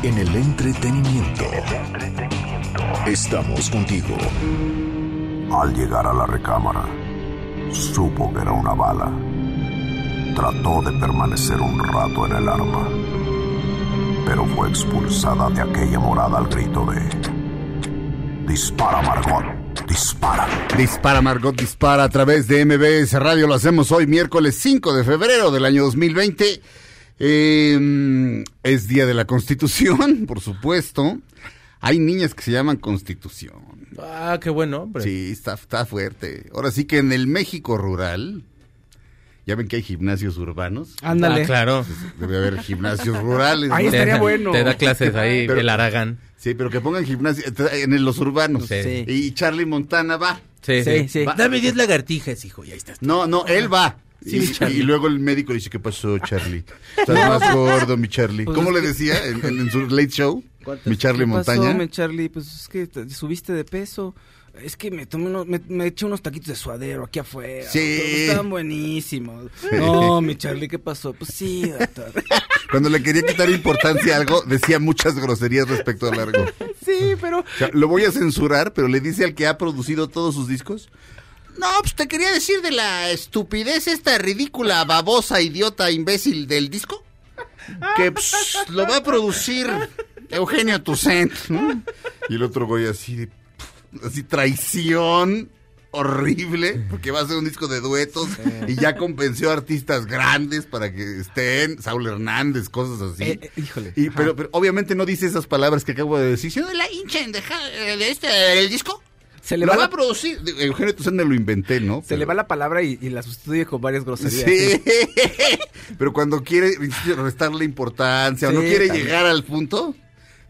En el entretenimiento. Estamos contigo. Al llegar a la recámara, supo que era una bala. Trató de permanecer un rato en el arma, pero fue expulsada de aquella morada al grito de... Dispara, Margot, dispara. Dispara Margot Dispara a través de MBS Radio. Lo hacemos hoy miércoles 5 de febrero del año 2020. Eh, es Día de la Constitución, por supuesto. Hay niñas que se llaman Constitución. Ah, qué bueno, hombre. Sí, está, está fuerte. Ahora sí que en el México rural, ya ven que hay gimnasios urbanos. Ándale. Ah, claro. Debe haber gimnasios rurales. Ahí ¿no? estaría Te- bueno. Te da clases ahí, Pero- el Aragán. Sí, pero que pongan gimnasio en los urbanos. Sí. Y Charlie Montana va. Sí, Sí, sí. Va- Dame 10 lagartijas, hijo, y ahí estás. No, no, él va. Sí, y, luego el médico dice, ¿qué pasó, Charlie? Estás más gordo, mi Charlie. Pues ¿Cómo le decía en, en- en su late show? Mi Charlie ¿Qué pasó, Montaña. mi Charlie? Pues es que te- subiste de peso. Es que me tomé unos, me, me eché unos taquitos de suadero aquí afuera. Sí. Estaban buenísimos. No, mi Charlie, ¿qué pasó? Pues sí, doctor. Cuando le quería quitar importancia a algo, decía muchas groserías respecto al algo. sí, pero... O sea, lo voy a censurar, pero le dice al que ha producido todos sus discos. No, pues te quería decir de la estupidez esta ridícula, babosa, idiota, imbécil del disco. Que pues, lo va a producir Eugenio Toussaint. ¿no? Y el otro güey así de... Así traición horrible, porque va a ser un disco de duetos y ya convenció a artistas grandes para que estén, Saúl Hernández, cosas así. Eh, eh, híjole. Y, pero, pero obviamente no dice esas palabras que acabo de decir. Si no la hinchen de, ja- de este, del disco, Se le lo va, va a la, producir. Eugenio me lo inventé, ¿no? se le va la palabra y, y la sustituye con varias groserías. Sí, pero cuando quiere restarle importancia o no quiere también. llegar al punto,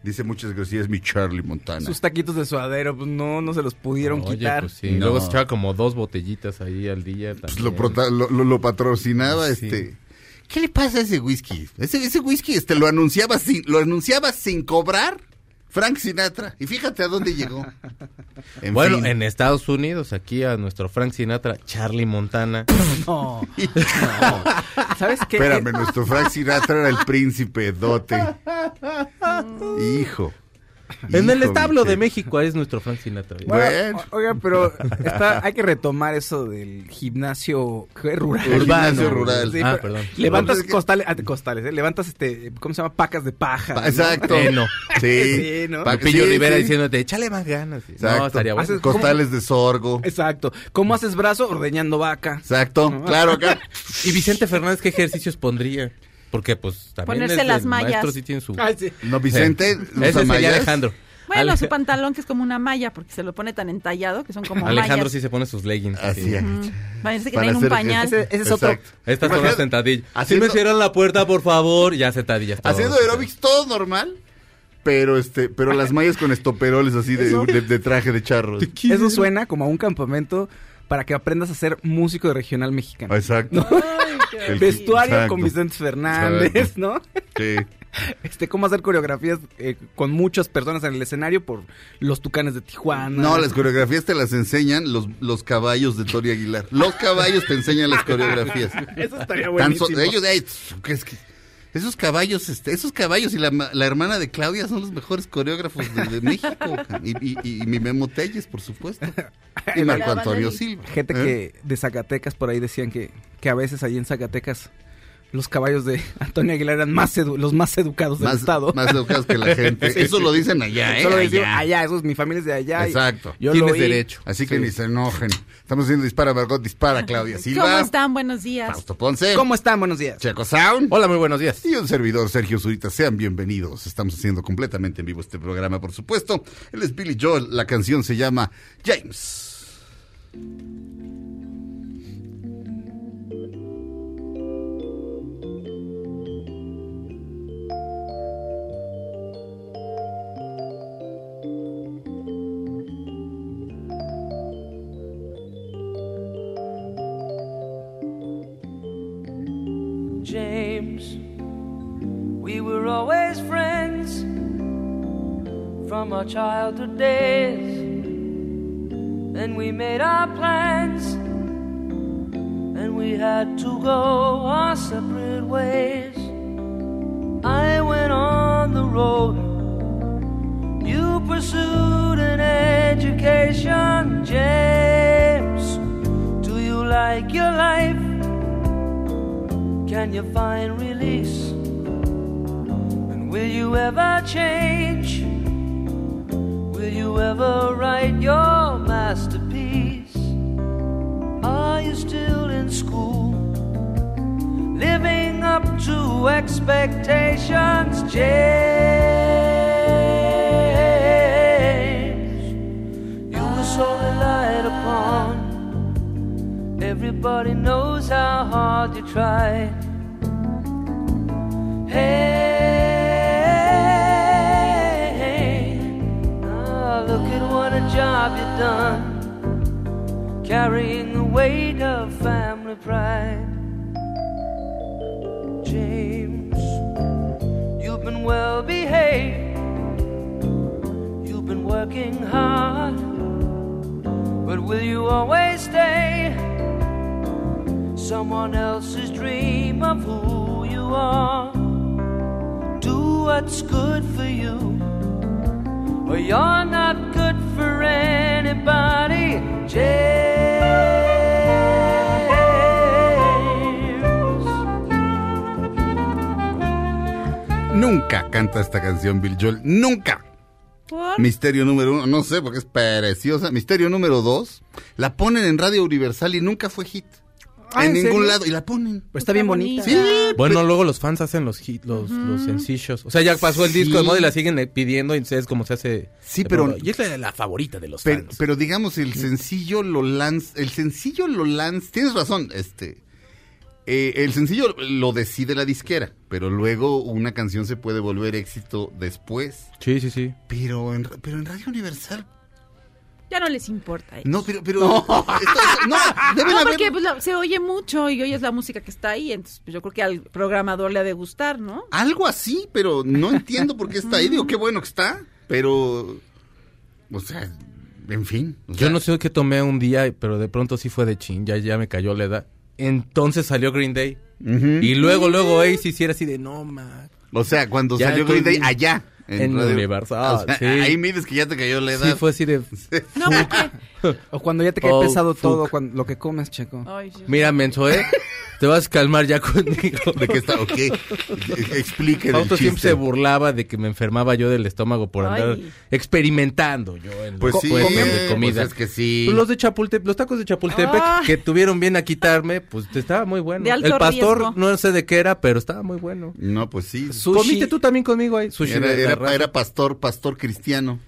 dice muchas groserías mi Charlie Montana. Sus taquitos de suadero, pues no, no se los pudieron Oye, quitar. pues sí. No. Luego se echaba como dos botellitas ahí al día. Pues lo, prota- lo, lo- lo patrocinaba Sí. este. ¿Qué le pasa a ese whisky? Ese, ese whisky este lo anunciaba sin, lo anunciaba sin cobrar Frank Sinatra. Y fíjate a dónde llegó. En bueno, fin. en Estados Unidos, aquí a nuestro Frank Sinatra, Charlie Montana. No, no. ¿Sabes qué? Espérame, nuestro Frank Sinatra era el príncipe dote. Hijo. En el establo de. México es nuestro Frank Sinatra. Bueno, Bueno. o- oiga, pero está- hay que retomar eso del gimnasio rural. El gimnasio rural. Sí, Ah, perdón. Levantas costales, ah, costales, ¿eh? levantas este, ¿cómo se llama? Pacas de paja. Pa- ¿no? Exacto. Heno. Sí. Sí, ¿no? Pa- Lupillo sí, Rivera sí. diciéndote, échale más ganas. Exacto. No, estaría bueno. Haces- Costales de sorgo. Exacto. ¿Cómo haces brazo? Ordeñando vaca. Exacto. Claro, acá. ¿Y Vicente Fernández qué ejercicios pondría? Porque pues también Ponerse las mallas. maestro sí tiene su... Ay, sí. No, Vicente. Sí. Ese sería mallas. Alejandro. Bueno, Ale- su pantalón que es como una malla, porque se lo pone tan entallado que son como Alejandro mallas. sí se pone sus leggings. Así sí. es. Parece que tienen un pañal. ese- es otro. Exacto. Estas son las sentadillas. Si haciendo- me cierran la puerta, por favor. Ya sentadillas. Haciendo aerobics todo normal. Pero este, pero las mallas con estoperoles así de, de- de traje de charros. Eso suena como a un campamento para que aprendas a ser músico de regional mexicano. Exacto. El- Vestuario exacto. con Vicente Fernández, Exacto. ¿no? Sí. Este, cómo hacer coreografías eh, con muchas personas en el escenario por los tucanes de Tijuana. No, las coreografías te las enseñan los, los caballos de Tori Aguilar. Los caballos te enseñan las coreografías. Eso estaría Tan buenísimo. so- ellos, ey, ¿qué es que? Esos caballos, este, esos caballos y la, la hermana de Claudia son los mejores coreógrafos de, de México. y- y mi Memo Telles, por supuesto. Y Marco Antonio Silva. Gente ¿eh? que de Zacatecas por ahí decían que, que a veces ahí en Zacatecas los caballos de Antonio Aguilar eran más edu- los más educados del más, estado. más educados que la gente. Sí, Eso sí. lo dicen allá, ¿eh? Solo decía, Allá. allá, esos, mi familia es de allá. Exacto. Yo Tienes lo derecho. Así que Sí. ni se enojen. Estamos haciendo Dispara Margot, Dispara Claudia Silva. ¿Cómo están? Buenos días. Fausto Ponce. ¿Cómo están? Buenos días. Checo Sound. Hola, muy buenos días. Y un servidor, Sergio Zurita, sean bienvenidos. Estamos haciendo completamente en vivo este programa, por supuesto. Él es Billy Joel, la canción se llama James. games. We were always friends from our childhood days. Then we made our plans and we had to go our separate ways. I went on the road, you pursued an education. Jay. Can you find release? And will you ever change? Will you ever write your masterpiece? Are you still in school? Living up to expectations, James. You were so relied upon. Everybody knows how hard you try. Hey, ah, look at what a job you've done, carrying the weight of family pride. James, you've been well behaved, you've been working hard, but will you always stay? Someone else's dream of who you are. Do what's good for you, or you're not good for anybody. James. Nunca canta esta canción Bill Joel. Nunca. ¿Por? Misterio número uno, no sé porque es preciosa. Misterio número dos, la ponen en Radio Universal y nunca fue hit. Ah, en ¿en ningún serio? lado. Y la ponen. Pues está bien bonita. Sí, Bueno, luego los fans hacen los hit, los, los sencillos. O sea, ya pasó el disco de moda y la siguen eh, pidiendo y es como se hace. Sí, pero-. Y es la, la favorita de los pero, fans. pero digamos, el sencillo lo lanza. El sencillo lo lanza. Tienes razón, este. eh, el sencillo lo decide la disquera, pero luego una canción se puede volver éxito después. Sí, sí, sí. Pero en, pero en Radio Universal. Ya no les importa. a ellos. No, pero. pero esto- esto- no, deben No, haber. porque pues, la- se oye mucho y oyes la música que está ahí, entonces pues, yo creo que al programador le ha de gustar, ¿no? Algo así, pero no entiendo por qué está ahí. Digo, qué bueno que está, pero. O sea, en fin. o Yo no sé qué tomé un día, pero de pronto sí fue de chin, ya, ya me cayó la edad. Entonces salió Green Day. Y luego, luego Ace hiciera así de no, man. O sea, cuando Ya salió Green Day allá. En Radio- Universal, O sea, sí. Ahí mides que ya te cayó la edad. Sí, fue así de. No. O cuando ya te cae Oh, pesado fuck. todo, cuando, lo que comes, Checo. Ay. Mira, menso, ¿eh? Te vas a calmar ya conmigo. ¿De qué está? Ok. Expliquen el Fausto siempre se burlaba de que me enfermaba yo del estómago por andar Ay. experimentando yo en Pues los sí, de pues comida. es que sí. Pues los de Chapultepec, los tacos de Chapultepec Ah. que tuvieron bien a quitarme, pues estaba muy bueno. De alto El pastor riesgo. no sé de qué era, pero estaba muy bueno. No, pues sí. Comiste tú también conmigo ahí. Sushi Era, era pastor, pastor cristiano.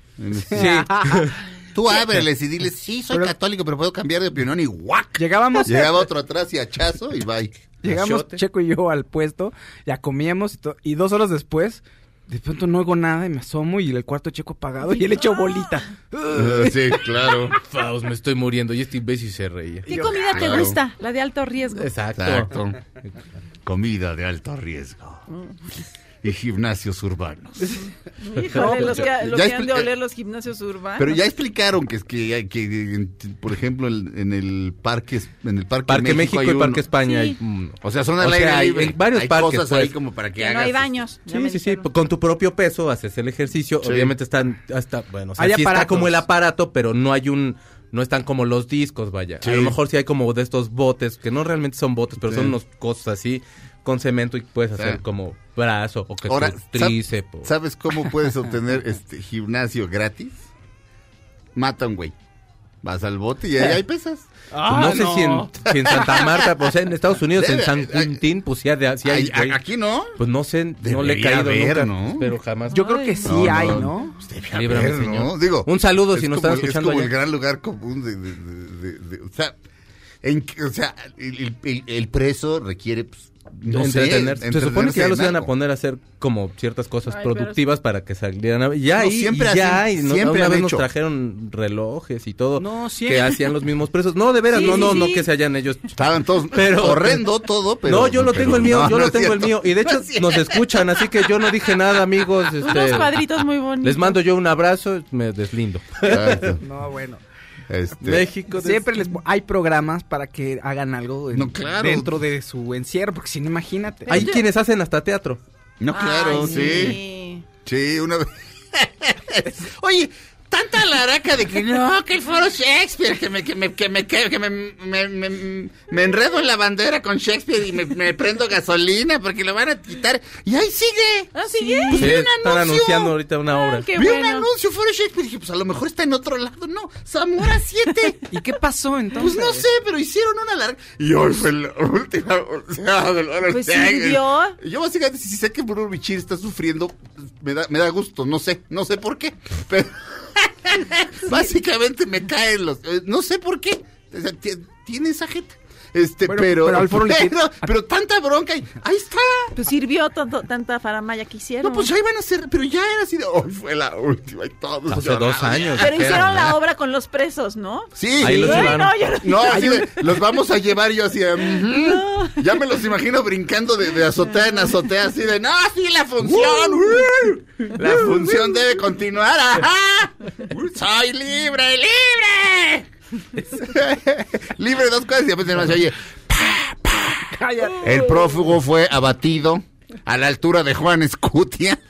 Sí. Tú ábreles y diles, sí, soy católico, pero puedo cambiar de opinión y guac. Llegábamos, Llegaba otro atrás y hachazo y bye. llegamos Achote. Checo y yo al puesto, ya comíamos y, to- y dos horas después, de pronto no oigo nada y me asomo y el cuarto Checo apagado y él hecho bolita. Eh, sí, claro. Faust, me estoy muriendo. Y este imbécil se reía. ¿Qué comida te gusta? La de alto riesgo. Exacto. Exacto. Comida de alto riesgo. Y gimnasios urbanos. Híjole, los que, lo que han de oler los gimnasios urbanos. Pero ya explicaron que es que, hay que en- por ejemplo, en, en el parque en el parque, Parque México, hay y uno. Parque España. Sí. hay, O sea, son al O aire sea, hay- en varios hay parques, cosas ahí pues. como para que que no hagas. hay baños. Sí, sí, sí, con tu propio peso haces el ejercicio. Sí. Obviamente están hasta, bueno, o sea, Hay sí está como el aparato, pero no hay un, no están como los discos, vaya. Sí. A lo mejor sí hay como de estos botes, que no realmente son botes, pero Sí. son unos cosas así, con cemento y puedes hacer Sí. como brazo o que Ahora, tu ¿sab- tríceps. ¿sabes cómo puedes obtener este gimnasio gratis? Mata a un güey. Vas al bote y ahí hay pesas. Pues no sé Si, en, si en Santa Marta, pues en Estados Unidos, en San ay, Quintín, pues sí hay, sí hay, güey. aquí no. Pues no sé, no le he caído haber, nunca, ¿no? pero jamás. Yo creo que sí No, hay, no. señor. ¿no? Digo, Un saludo es si nos están escuchando Es como allá. el gran lugar común de... de- de- de- de- o sea, en que- o sea el, el- el- el preso requiere pues, no sé, entretenerse. Se supone que ya los iban a poner a hacer como ciertas cosas Ay, pero productivas para que salieran a... Ya No, siempre y ya hacen-. ¿no? siempre Una vez hecho. nos trajeron relojes y todo No, siempre. que hacían los mismos precios. No, de veras, Sí, no, sí, no, no que se hayan ellos... Estaban todos Pero- horrendo todo, pero... no, yo lo pero tengo el mío, no, yo no lo tengo el mío. Y de hecho nos escuchan, así que yo no dije nada, amigos. este, Unos cuadritos muy bonitos. les mando yo un abrazo, me deslindo. No, bueno. Este, México. de- Siempre les hay programas para que hagan algo en- No, claro. dentro de su encierro, porque si no, imagínate. Hay quienes hacen hasta teatro. No, claro, Ay, sí. Sí, una vez. Oye, tanta laraca de que no, que el foro Shakespeare, que me, que me, que me, que me, me, me- me enredo en la bandera con Shakespeare y me, me prendo gasolina porque lo van a quitar. Y ahí sigue. ¿Ah, sigue? Pues Sí, vi un están anuncio. anunciando ahorita una Ah, obra. qué Vi un anuncio foro Shakespeare y dije, pues a lo mejor está en otro lado. No, Zamora 7. ¿Y qué pasó entonces? Pues no sé, pero hicieron una larga. Y hoy fue la última. o sea, Pues sirvió. Yo básicamente, si sé que Bruno Bichir está sufriendo, me da, me da gusto, no sé, no sé por qué. Pero básicamente me caen los. eh, no sé por qué. Tiene esa gente. Este, Bueno, pero. pero al foro le pero, quita- pero tanta bronca. y- ahí está. Pues sirvió tanto, tanta faramaya que hicieron. No, pues ya iban a ser. Pero ya era así de. Hoy fue la última y todos. Hace dos años. Pero hicieron la obra con los presos, ¿no? Sí, Ahí los. Ay, no, yo no- No, así de, los vamos a llevar y yo así. Ya me los imagino brincando de, de azotea en azotea, así de, no, sí, la función, uh, la función debe continuar, ajá. Soy libre, libre. libre dos cosas y después se oye, el prófugo fue abatido a la altura de Juan Escutia.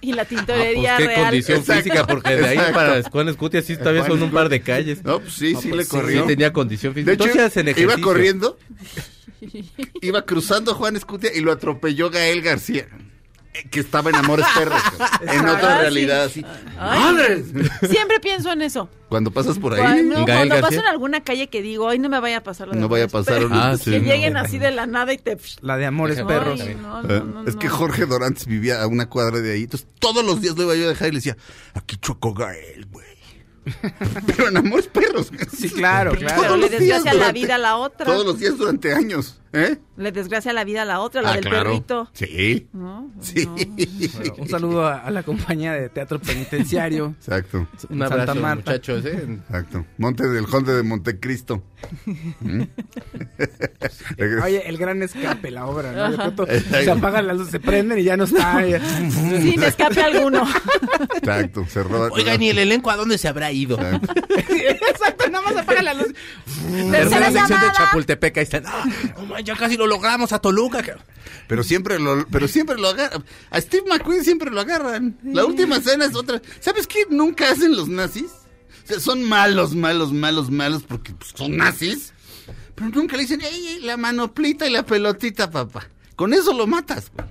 Y la Ah, pues tintorería qué real. condición Exacto, física, porque de ahí exacto. para Juan Escutia sí todavía son un par de calles. No, pues sí, sí le Sí, corrió. tenía condición física. De hecho, Entonces hacen iba corriendo, iba cruzando Juan Escutia y lo atropelló Gael García, que estaba en Amores Perros, en Ah, otra sí. realidad así. Ay. ¡Madres! Siempre pienso en eso. Cuando pasas por ahí, Cuando, Gael cuando paso en alguna calle que digo, ay, no me vaya a pasar lo de No vaya a pasar Perros". un- Ah, Que no. lleguen así de la nada y te... La de Amores Ay, Perros. no, eh, no, no, es que. Jorge Dorantes vivía a una cuadra de ahí, entonces todos los días lo iba yo a dejar y le decía, aquí chocó Gael, güey. Pero en Amores Perros. Sí, claro, Todos claro. Pero le los días desgracia la vida a la otra. Todos los días durante años, ¿eh? Le desgracia la vida a la otra, la Ah, del claro. perrito. Sí. ¿no? Sí. Bueno, un saludo a, a la compañía de teatro penitenciario. Exacto. Un Santa abrazo, Marta. muchachos. ¿eh? Exacto. Monte del Conde de Montecristo. ¿Mm? Oye, el gran escape, la obra, ¿no? De pronto se apagan las luces, se prenden y ya no está. ya. Sin escape alguno. Exacto. Se roba. Oigan, ¿y el elenco a dónde se habrá ido? Exacto. Exacto, nada más apagan las luces. Tercera Tercera sección de. Chapultepec, ahí están. Ah, no man, ya casi lo logramos a Toluca. Pero siempre lo, pero siempre lo agarran. A Steve McQueen siempre lo agarran. La última escena es otra. ¿Sabes qué nunca hacen los nazis? O sea, son malos, malos, malos, malos porque pues, son nazis. Pero nunca le dicen, ey, ey, la manoplita y la pelotita, papá. Con eso lo matas, güey.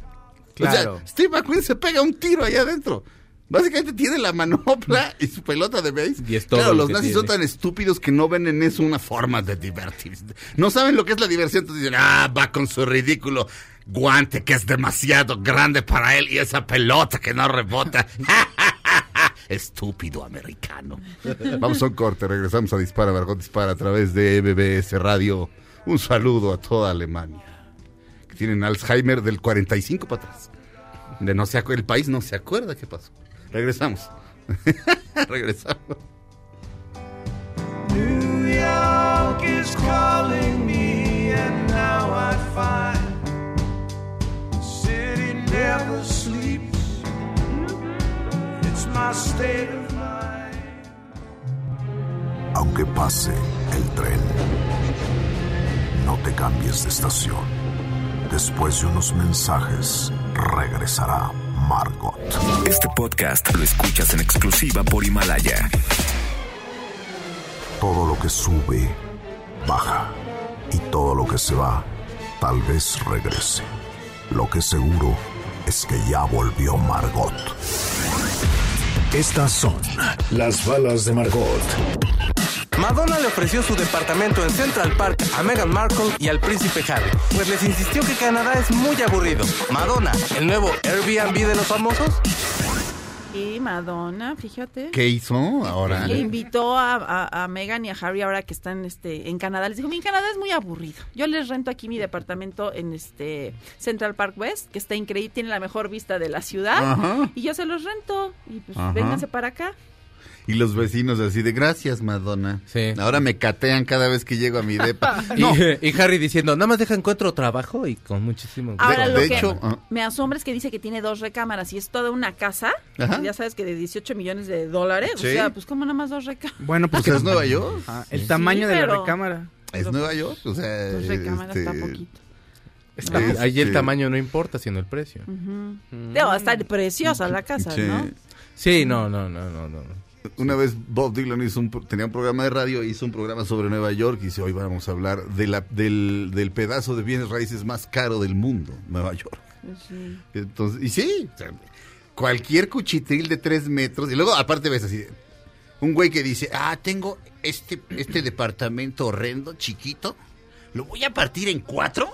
Claro. O sea, Steve McQueen se pega un tiro allá adentro. Básicamente tiene la manopla y su pelota de base. Y es todo claro, lo los nazis son tan estúpidos que no ven en eso una forma de divertirse. No saben lo que es la diversión, entonces dicen, ah, va con su ridículo guante que es demasiado grande para él y esa pelota que no rebota. Estúpido americano. Vamos a un corte, regresamos a Dispara, Margot Dispara a través de MBS Radio. Un saludo a toda Alemania. Que tienen Alzheimer del 45 para atrás. De no se el país no se acuerda qué pasó. Regresamos. regresamos. New York is calling me, and now I find the city never sleeps. It's my state of mind. Aunque pase el tren, no te cambies de estación. Después de unos mensajes, regresará Margot. Este podcast lo escuchas en exclusiva por Himalaya. Todo lo que sube, baja. Y todo lo que se va, tal vez regrese. Lo que seguro es que ya volvió Margot. Estas son las balas de Margot. Madonna le ofreció su departamento en Central Park a Meghan Markle y al príncipe Harry, pues les insistió que Canadá es muy aburrido. Madonna, el nuevo Airbnb de los famosos. Sí, Madonna, fíjate. ¿Qué hizo ahora? Que invitó a, a, a Megan y a Harry ahora que están este, en Canadá. Les dijo, mi Canadá es muy aburrido. Yo les rento aquí mi departamento en este Central Park West, que está increíble, tiene la mejor vista de la ciudad. Ajá. Y yo se los rento. Y pues Ajá. vénganse para acá. Y los vecinos así de gracias, Madonna. Sí. Ahora me catean cada vez que llego a mi depa. Y, No, y Harry diciendo, nada más deja encuentro trabajo y con muchísimo gusto. Ahora de lo que hecho, ah. me asombra es que dice que tiene dos recámaras y es toda una casa. Ajá. Ya sabes que de 18 millones de dólares. Sí. O sea, pues como nada más dos recámaras. Bueno, pues Pues que es Nueva York. El tamaño Sí, de la recámara. Es Nueva York, o sea. Dos recámaras este, está poquito. Está- Este- Ahí el tamaño no importa, sino el precio. Ujú. Debo estar preciosa la casa, Sí. ¿no? Sí, no, no, no, no, no. Una vez Bob Dylan hizo un, tenía un programa de radio, hizo un programa sobre Nueva York y dice, hoy vamos a hablar de la, del, del pedazo de bienes raíces más caro del mundo, Nueva York. Sí. Entonces, y sí, o sea, cualquier cuchitril de tres metros, y luego aparte ves así, un güey que dice, ah, tengo este, este departamento horrendo, chiquito, lo voy a partir en cuatro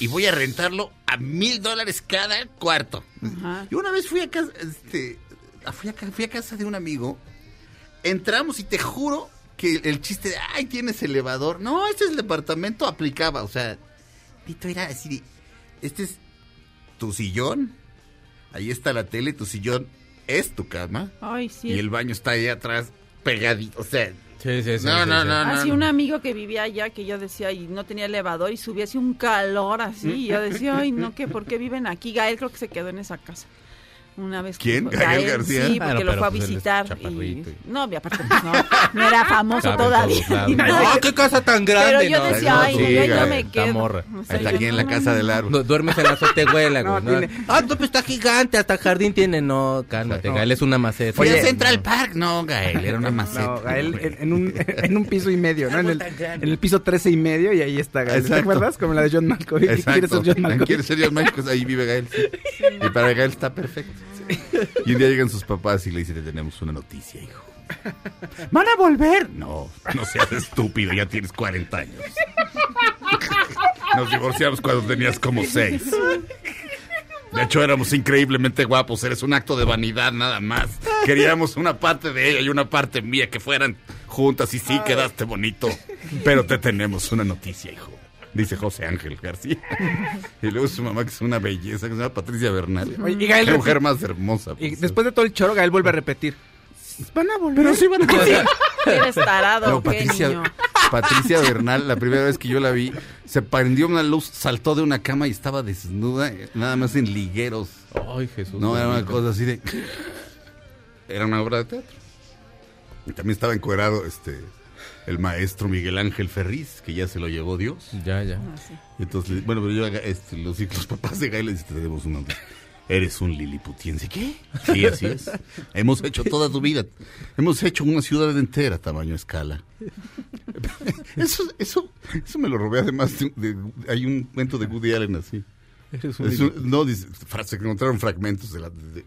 y voy a rentarlo a mil dólares cada cuarto. Ajá. Y una vez fui a casa, este, fui a, fui a casa de un amigo, entramos y te juro que el, chiste de, ay, tienes elevador. No, este es el departamento aplicaba, o sea, Tito era así, de, este es tu sillón, ahí está la tele, tu sillón es tu cama Ay, sí. y el baño está ahí atrás pegadito, o sea, Sí, sí, sí. No, sí, no, sí. no. Así un amigo que vivía allá que yo decía y no tenía elevador y subía así un calor así y yo decía, ay no, que ¿por qué viven aquí? Gael creo que se quedó en esa casa. Una vez que ¿Quién? fue- ¿Gael García? Sí, Bueno, porque lo pero fue a pues visitar. Y... y- No, aparte pues, no, no era famoso Cabe todavía. ¡Oh, qué casa tan grande! Pero yo No, decía, no, ay, sí, no, ya yo Gael, me está quedo. morra. O sea, está yo aquí en no, la casa no, del no. árbol. Du- Duermes en la azotehuela, No, güey. ¿no? tiene- Ah, no, pues está gigante, hasta jardín tiene. No, cálmate, No. Gael es una maceta. Fui a Central Park, no, Gael, era una maceta. No, Gael en, un, en un piso y medio, ¿no? En el, en el piso 13 y medio y ahí está Gael. ¿Te acuerdas? Como la de John Malkovich. ¿Quieres ser John Malkovich? ¿Quieres ser John Malkovich? Ahí vive Gael. sí. Y para Gael está perfecto. Y un día llegan sus papás y le dicen, te tenemos una noticia, hijo. ¿Van a volver? No, no seas estúpido, ya tienes 40 años. Nos divorciamos cuando tenías como 6. De hecho, éramos increíblemente guapos. Eres un acto de vanidad nada más. Queríamos una parte de ella y una parte mía que fueran juntas y sí quedaste bonito. Pero te tenemos una noticia, hijo. Dice José Ángel García. Y luego su mamá, que es una belleza, que se llama Patricia Bernal. Oye, y Gael Qué mujer más hermosa. Y después de todo el choro, Gael vuelve a repetir. Van a volver. Pero sí van a volver. Eres tarado, No, ¿qué Patricia, niño? Patricia Bernal, la primera vez que yo la vi, se prendió una luz, saltó de una cama y estaba desnuda, eh, nada más en ligueros. Ay, Jesús. No, era una cosa así de... Era una obra de teatro. Y también estaba encuerado este, el maestro Miguel Ángel Ferriz, que ya se lo llevó Dios. Ya, ya. Y entonces, le- bueno, pero yo, este, los, los papás de Gael les tenemos una... Eres un liliputiense. ¿Qué? Sí, así es. Hemos hecho toda tu vida. Hemos hecho una ciudad entera tamaño escala. Eso, eso, eso me lo robé además de, de- hay un cuento de Woody Allen así. Eres un Es un- no, dice, fra- se encontraron fragmentos de la... de-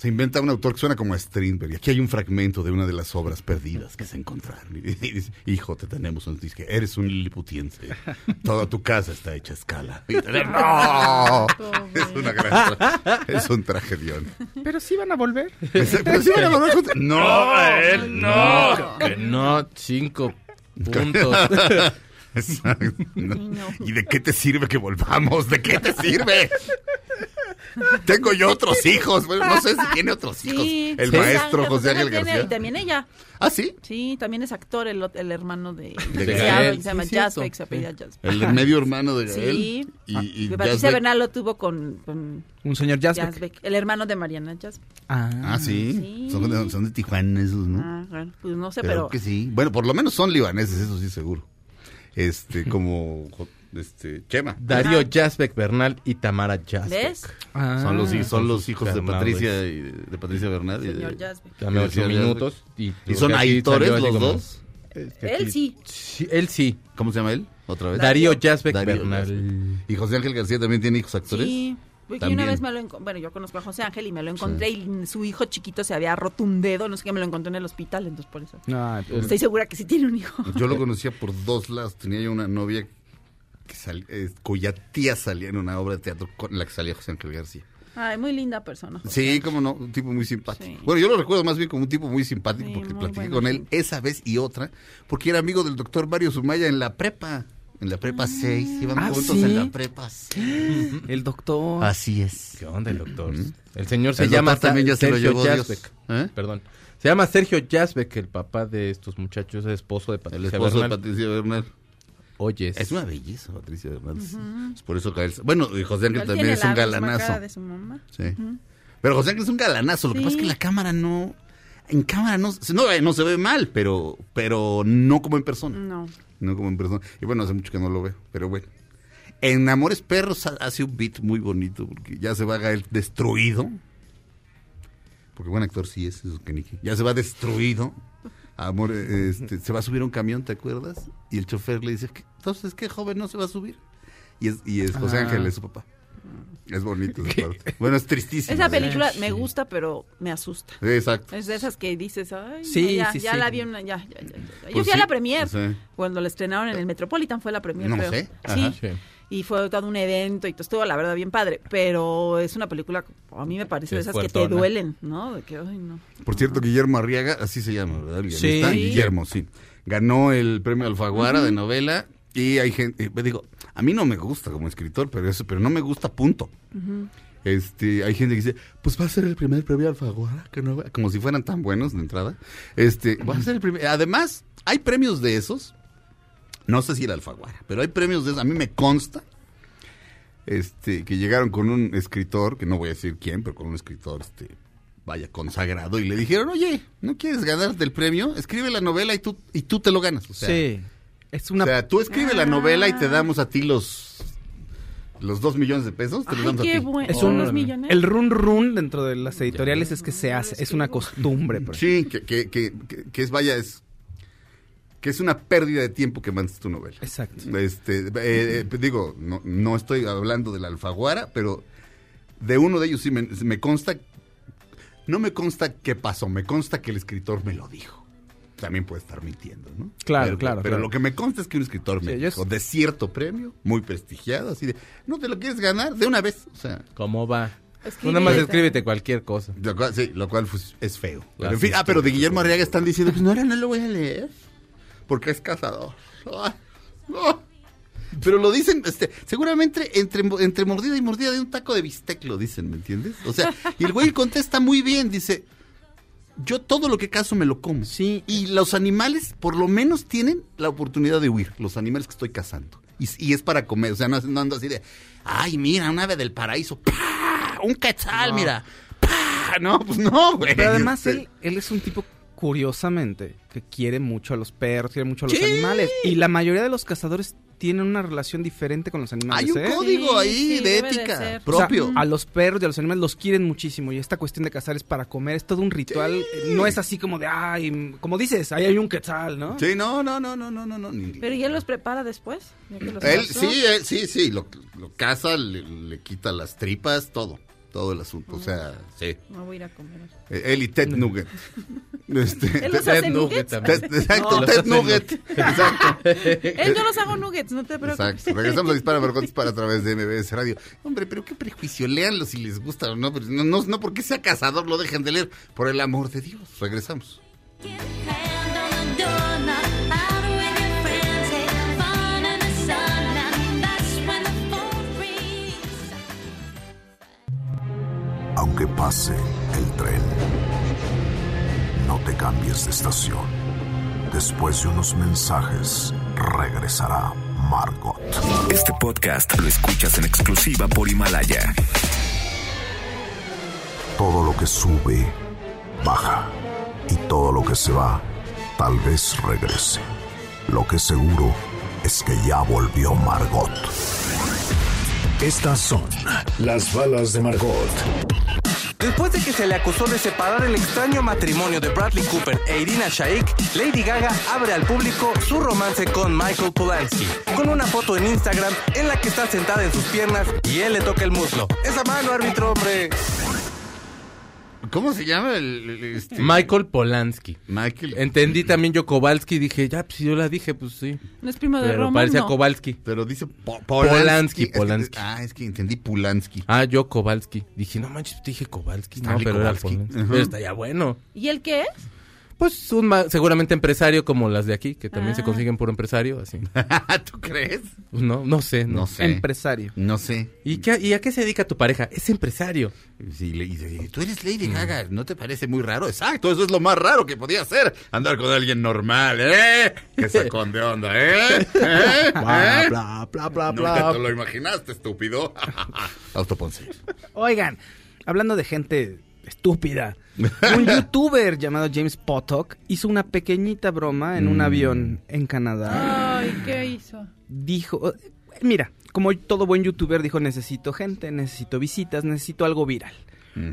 se inventa un autor que suena como a Strindberg. Y aquí hay un fragmento de una de las obras perdidas que se encontraron. Y dice, hijo, te tenemos un disque. Eres un liliputiense. Toda tu casa está hecha a escala. Y te- ¡No! Es una gran... Es un tragedión. Pero sí van a volver. Pero sí van a volver juntos. No, él no. Que no, cinco puntos. Exacto. No. ¿Y de qué te sirve que volvamos? ¿De qué te sirve? Tengo yo otros hijos. Bueno, no sé si tiene otros hijos. Sí, el sí, maestro José Ángel tiene- García. Y también ella. Ah, sí. Sí, también es actor, el, el hermano de, De de Gael. Gael, se llama Sí, cierto. Jasbeck, se apellida Jasbeck. El medio hermano de Gael. Sí. Y, y Que Patricia Bernal lo tuvo con, con Un señor Jasbeck. Jasbeck, el hermano de Mariana Jasbeck. Ah, sí. Sí. Son, de, son de Tijuana esos, ¿no? Ah, bueno, pues no sé, pero, pero... que sí. Bueno, por lo menos son libaneses, eso sí, seguro. Este, como este, Chema. Darío Jasbeck Bernal y Tamara Jasbeck. ¿Ves? Ah. Son los, son los hijos de. Patricia, y de, de Patricia Bernal. y de- Señor Jasbeck. Dame Y ocho minutos. Y, ¿Y son así los como- dos? Él aquí- sí. Sí, Él sí. ¿Cómo se llama él? ¿Otra vez? Darío Jasbeck Darío Bernal. Jasbeck. ¿Y José Ángel García también tiene hijos actores? Sí. Porque También. una vez me lo encontré, bueno, yo conozco a José Ángel y me lo encontré y su hijo chiquito se había roto un dedo, no sé qué, me lo encontré en el hospital, entonces por eso. No, pues, Estoy segura que sí tiene un hijo. Yo lo conocía por dos lados. Tenía yo una novia que sal- eh, cuya tía salía en una obra de teatro con la que salía José Ángel García. Ay, muy linda persona. José Sí, como no, un tipo muy simpático. Sí. Bueno, yo lo recuerdo más bien como un tipo muy simpático Sí, porque muy platiqué con él esa vez y otra, porque era amigo del doctor Mario Sumaya en la prepa, en la prepa 6, íbamos Ah, juntos ¿sí? en la prepa 6. El doctor. Así es. ¿Qué onda el doctor? El señor se El llama también ya se lo Sergio llevó. ¿Eh? Perdón. Se llama Sergio Yazbek, el papá de estos muchachos, es esposo de El Patricia esposo de. Patricia Bernal. Oyes. Es una belleza, Patricia Bernal. Es por eso cae el- Bueno, y José Ángel también tiene es un galanazo. cara de su mamá. Sí. Pero José Ángel es un galanazo. Lo que pasa es que la cámara no. En cámara no, no, no se ve mal, pero, pero no como en persona. No. No como en persona. Y bueno, hace mucho que no lo veo, pero bueno. En Amores Perros ha- hace un beat muy bonito, porque ya se va a el destruido. Porque buen actor sí es, eso que Nicky. Ya se va destruido. Amor, eh, este, se va a subir a un camión, ¿te acuerdas? Y el chofer le dice, "¿Qué- entonces, ¿qué joven no se va a subir? Y es, y es José Ah. Ángel, es su papá. Es bonito esa parte. Bueno, es tristísimo. Esa película me gusta, pero me asusta. Sí, exacto. Es de esas que dices, ay, Sí, no, ya, sí, ya sí. la vi una, ya, ya, ya, ya. Yo Pues fui a la premier cuando la estrenaron en el Metropolitan, fue la premier, No creo. sé, Sí, ajá. Sí. y fue todo un evento y todo estuvo, la verdad, bien padre, pero es una película, a mí me parece de Es esas que te duelen, ¿no? De que, ay, no. Por cierto, Guillermo Arriaga, así se llama, ¿verdad? Sí. Guillermo, sí. Ganó el premio Alfaguara de novela y hay gente, eh, digo, a mí no me gusta como escritor, pero eso, pero no me gusta, punto. Este, hay gente que dice, pues va a ser el primer premio Alfaguara, que no, como si fueran tan buenos de entrada. Este, va a ser el primer. Además, hay premios de esos. No sé si el Alfaguara, pero hay premios de esos. A mí me consta este, que llegaron con un escritor, que no voy a decir quién, pero con un escritor, este, vaya, consagrado, y le dijeron, oye, ¿no quieres ganarte el premio? Escribe la novela y tú, y tú te lo ganas. O sea, sí. Es una. o sea, tú escribe la novela y te damos a ti los los dos millones de pesos. Te los Ay, damos a ti. bueno. es un, millones. el run run dentro de las editoriales es que se hace, es una costumbre. Sí, que, que, que, que- que es, vaya, es que es una pérdida de tiempo que mandes tu novela. Exacto. Este, eh, eh, digo, no, no estoy hablando de la Alfaguara, pero de uno de ellos sí me, me consta, no me consta qué pasó, me consta que el escritor me lo dijo. También puede estar mintiendo, ¿no? Claro, Pero- claro, Pero claro. lo que me consta es que un escritor me Sí, es- de cierto premio, muy prestigiado, así de, ¿no te lo quieres ganar? De una vez. O sea, ¿Cómo va? Tú Escribe nada más escríbete cualquier cosa. lo cual, sí, lo cual pues, es feo. Pero, Así en fin, es, ah, pero de Guillermo Arriaga están diciendo, pues no, ahora no lo voy a leer. Porque es cazador. No. Pero lo dicen, este, seguramente entre, entre mordida y mordida de un taco de bistec lo dicen, ¿me entiendes? O sea, y el güey contesta muy bien, dice, yo todo lo que caso me lo como. Sí. Y los animales por lo menos tienen la oportunidad de huir, los animales que estoy cazando. Y, y es para comer, o sea, no, no ando así de, ay, mira, un ave del paraíso, ¡pah! un quetzal, mira, ¡pah! no, pues no, güey. Pero además él, él es un tipo, curiosamente, que quiere mucho a los perros, quiere mucho a los Sí. animales. Y la mayoría de los cazadores tienen una relación diferente con los animales. Hay un ¿eh? código Sí, ahí sí, de ética ser. O sea, propio. a los perros y a los animales los quieren muchísimo y esta cuestión de cazar es para comer, es todo un ritual, eh, no es así como de, ay, como dices, ahí hay un quetzal, ¿no? Sí, no, no, no, no, no, no, no. Pero ¿y él los prepara después? Ya que los Él, sí, él- sí, sí, lo, lo caza, le, le quita las tripas, todo, todo el asunto, o sea, sí. No voy a ir a comer. Eh, Él y Ted Nugget. Este, ¿Él los Ted- hace nuggets? Ted- exacto, No, Ted Nugget. Exacto. Él yo los hago nuggets, no te preocupes. Exacto. Regresamos a Dispara Margot Dispara a través de MBS Radio. Hombre, pero qué prejuicio. Léanlo si les gusta o no. pero no, no, no porque sea cazador lo dejen de leer. Por el amor de Dios. Regresamos. Pase el tren, no te cambies de estación. Después de unos mensajes, regresará Margot. Este podcast lo escuchas en exclusiva por Himalaya. Todo lo que sube, baja. Y todo lo que se va, tal vez regrese. Lo que seguro es que ya volvió Margot. Estas son las balas de Margot. Después de que se le acusó de separar el extraño matrimonio de Bradley Cooper e Irina Shayk, Lady Gaga abre al público su romance con Michael Polanski, con una foto en Instagram en la que está sentada en sus piernas y él le toca el muslo. Esa mano, árbitro, hombre. ¿Cómo se llama el, el- este? Michael Polanski. Michael. Entendí también yo Kowalski, dije, ya, pues si yo la dije, pues sí. No es primo de Pero Roman, parecía no. Kowalski. Pero dice Po- Polanski, Es que- Polanski. ah, es que entendí Pulansky. Ah, yo Kowalski. Dije, no manches, dije Kowalski. No, Stanley pero era Kowalski. Polanski. Ajá. Pero estaría bueno. ¿Y el qué es? Pues un ma- seguramente empresario como las de aquí, que también se Ah. consiguen por empresario, así. ¿Tú crees? No, no sé, no, No sé. Empresario. No sé. ¿Y, qué, ¿Y a qué se dedica tu pareja? Es empresario. Sí, le tú eres Lady Gaga, ¿no te parece muy raro? Exacto, eso es lo más raro que podía hacer. Andar con alguien normal, ¿eh? Qué sacón de onda, ¿eh? ¿Eh? Bla, ¿Eh? bla, bla, bla, Nunca bla. te lo imaginaste, estúpido. Autoponce. Oigan, hablando de gente estúpida, un youtuber llamado James Potok hizo una pequeñita broma en un Mm. avión en Canadá. Ay, ¿qué hizo? Dijo, eh, mira, como todo buen youtuber dijo, necesito gente, necesito visitas, necesito algo viral.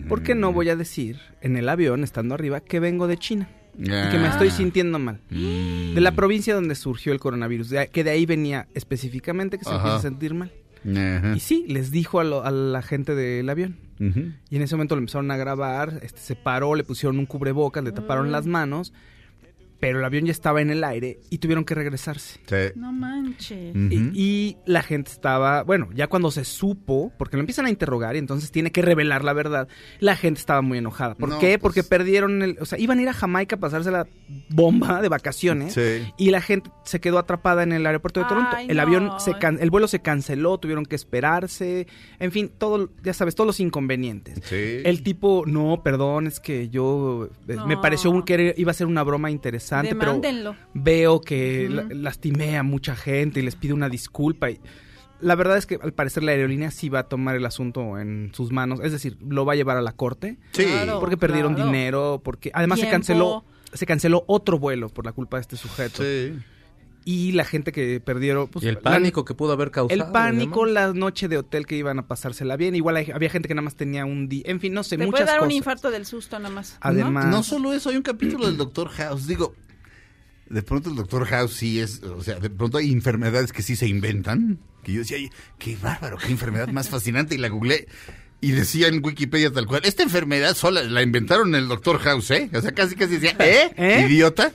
¿Por qué no voy a decir en el avión, estando arriba, que vengo de China? Y que me Ah. estoy sintiendo mal. Mm. De la provincia donde surgió el coronavirus, de- que de ahí venía específicamente que se empieza a sentir mal. Ajá. Y sí, les dijo a, lo- a la gente del avión. Y en ese momento lo empezaron a grabar, este, se paró, le pusieron un cubrebocas, le taparon las manos, pero el avión ya estaba en el aire y tuvieron que regresarse. Sí. No manches. Y, y la gente estaba, bueno, ya cuando se supo, porque lo empiezan a interrogar y entonces tiene que revelar la verdad, la gente estaba muy enojada. ¿Por No, qué? pues- Porque perdieron el, o sea, iban a ir a Jamaica a pasarse la bomba de vacaciones Sí. y la gente se quedó atrapada en el aeropuerto de Toronto. Ay, el no. avión se can- el vuelo se canceló, tuvieron que esperarse, en fin, todo, ya sabes, todos los inconvenientes. Sí. El tipo, no, perdón, es que yo eh, me pareció un- que iba a ser una broma interesante, pero Demándenlo. veo que la- lastimé a mucha gente y les pido una disculpa. Y la verdad es que al parecer la aerolínea sí va a tomar el asunto en sus manos, es decir, lo va a llevar a la corte Sí. Claro. porque perdieron claro. dinero, porque además se canceló se canceló otro vuelo por la culpa de este sujeto Sí. Y la gente que perdieron pues, y el la- pánico que pudo haber causado. el pánico, la noche de hotel que iban a pasársela bien, igual hay- había gente que nada más tenía un día, en fin, no sé, Te muchas puede dar cosas. un infarto del susto nada más. Además, No, no solo eso, hay un capítulo del Doctor House. Digo, de pronto el Doctor House sí es, o sea, de pronto hay enfermedades que sí se inventan. Que yo decía, "Ay, qué bárbaro, qué enfermedad más fascinante. Y la googleé. Y decía en Wikipedia tal cual, esta enfermedad sola la inventaron en el Doctor House, ¿eh? O sea, casi casi decía, ¿eh? ¿Eh? Idiota.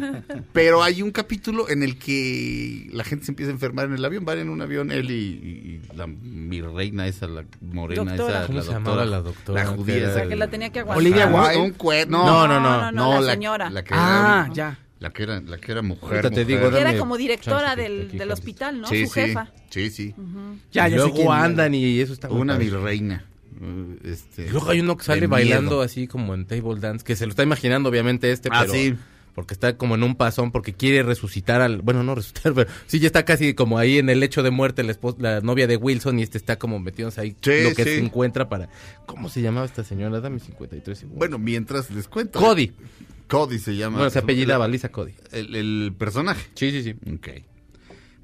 Pero hay un capítulo en el que la gente se empieza a enfermar en el avión. Van en un avión, él y, y la mi reina esa, la morena Doctora. esa, ¿Cómo la se doctora, llamaba la doctora? La Que judía esa. O sea, que la tenía que aguantar. Olivia Ah, Wilde. un cue- No, no, no, no, no, la señora. La que Ah, era, ya. La que era, la que era mujer. Ahorita te mujer. digo, dame era como directora del, del hospital, ¿no? Sí, Su sí, Sí, sí. Ya, y ya sé andan y eso está Una padre. virreina. Uh, Este, Y luego hay uno que sale bailando miedo. así como en table dance, que se lo está imaginando obviamente este, Ah, pero sí. porque está como en un pasón, porque quiere resucitar al, bueno, no resucitar, pero sí ya está casi como ahí en el lecho de muerte la, esposa- la novia de Wilson y este está como metiéndose ahí Sí, lo que sí. se encuentra para, ¿cómo se llamaba esta señora? Dame 53 segundos. Bueno, mientras les cuento. Cody. Cody se llama. Bueno, se apellidaba Lisa Cody. El, el personaje. Sí, sí, sí. Ok.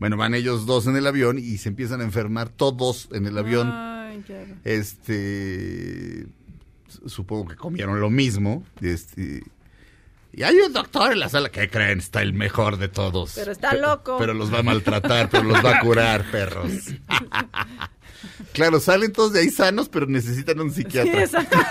Bueno, van ellos dos en el avión y se empiezan a enfermar todos en el avión. Ay, ya. Este. Supongo que comieron lo mismo. Este. Y hay un doctor en la sala que creen está el mejor de todos. Pero está loco. Pero los va a maltratar, pero los va a curar, perros. claro, salen todos de ahí sanos, pero necesitan un Sí, psiquiatra. exacto.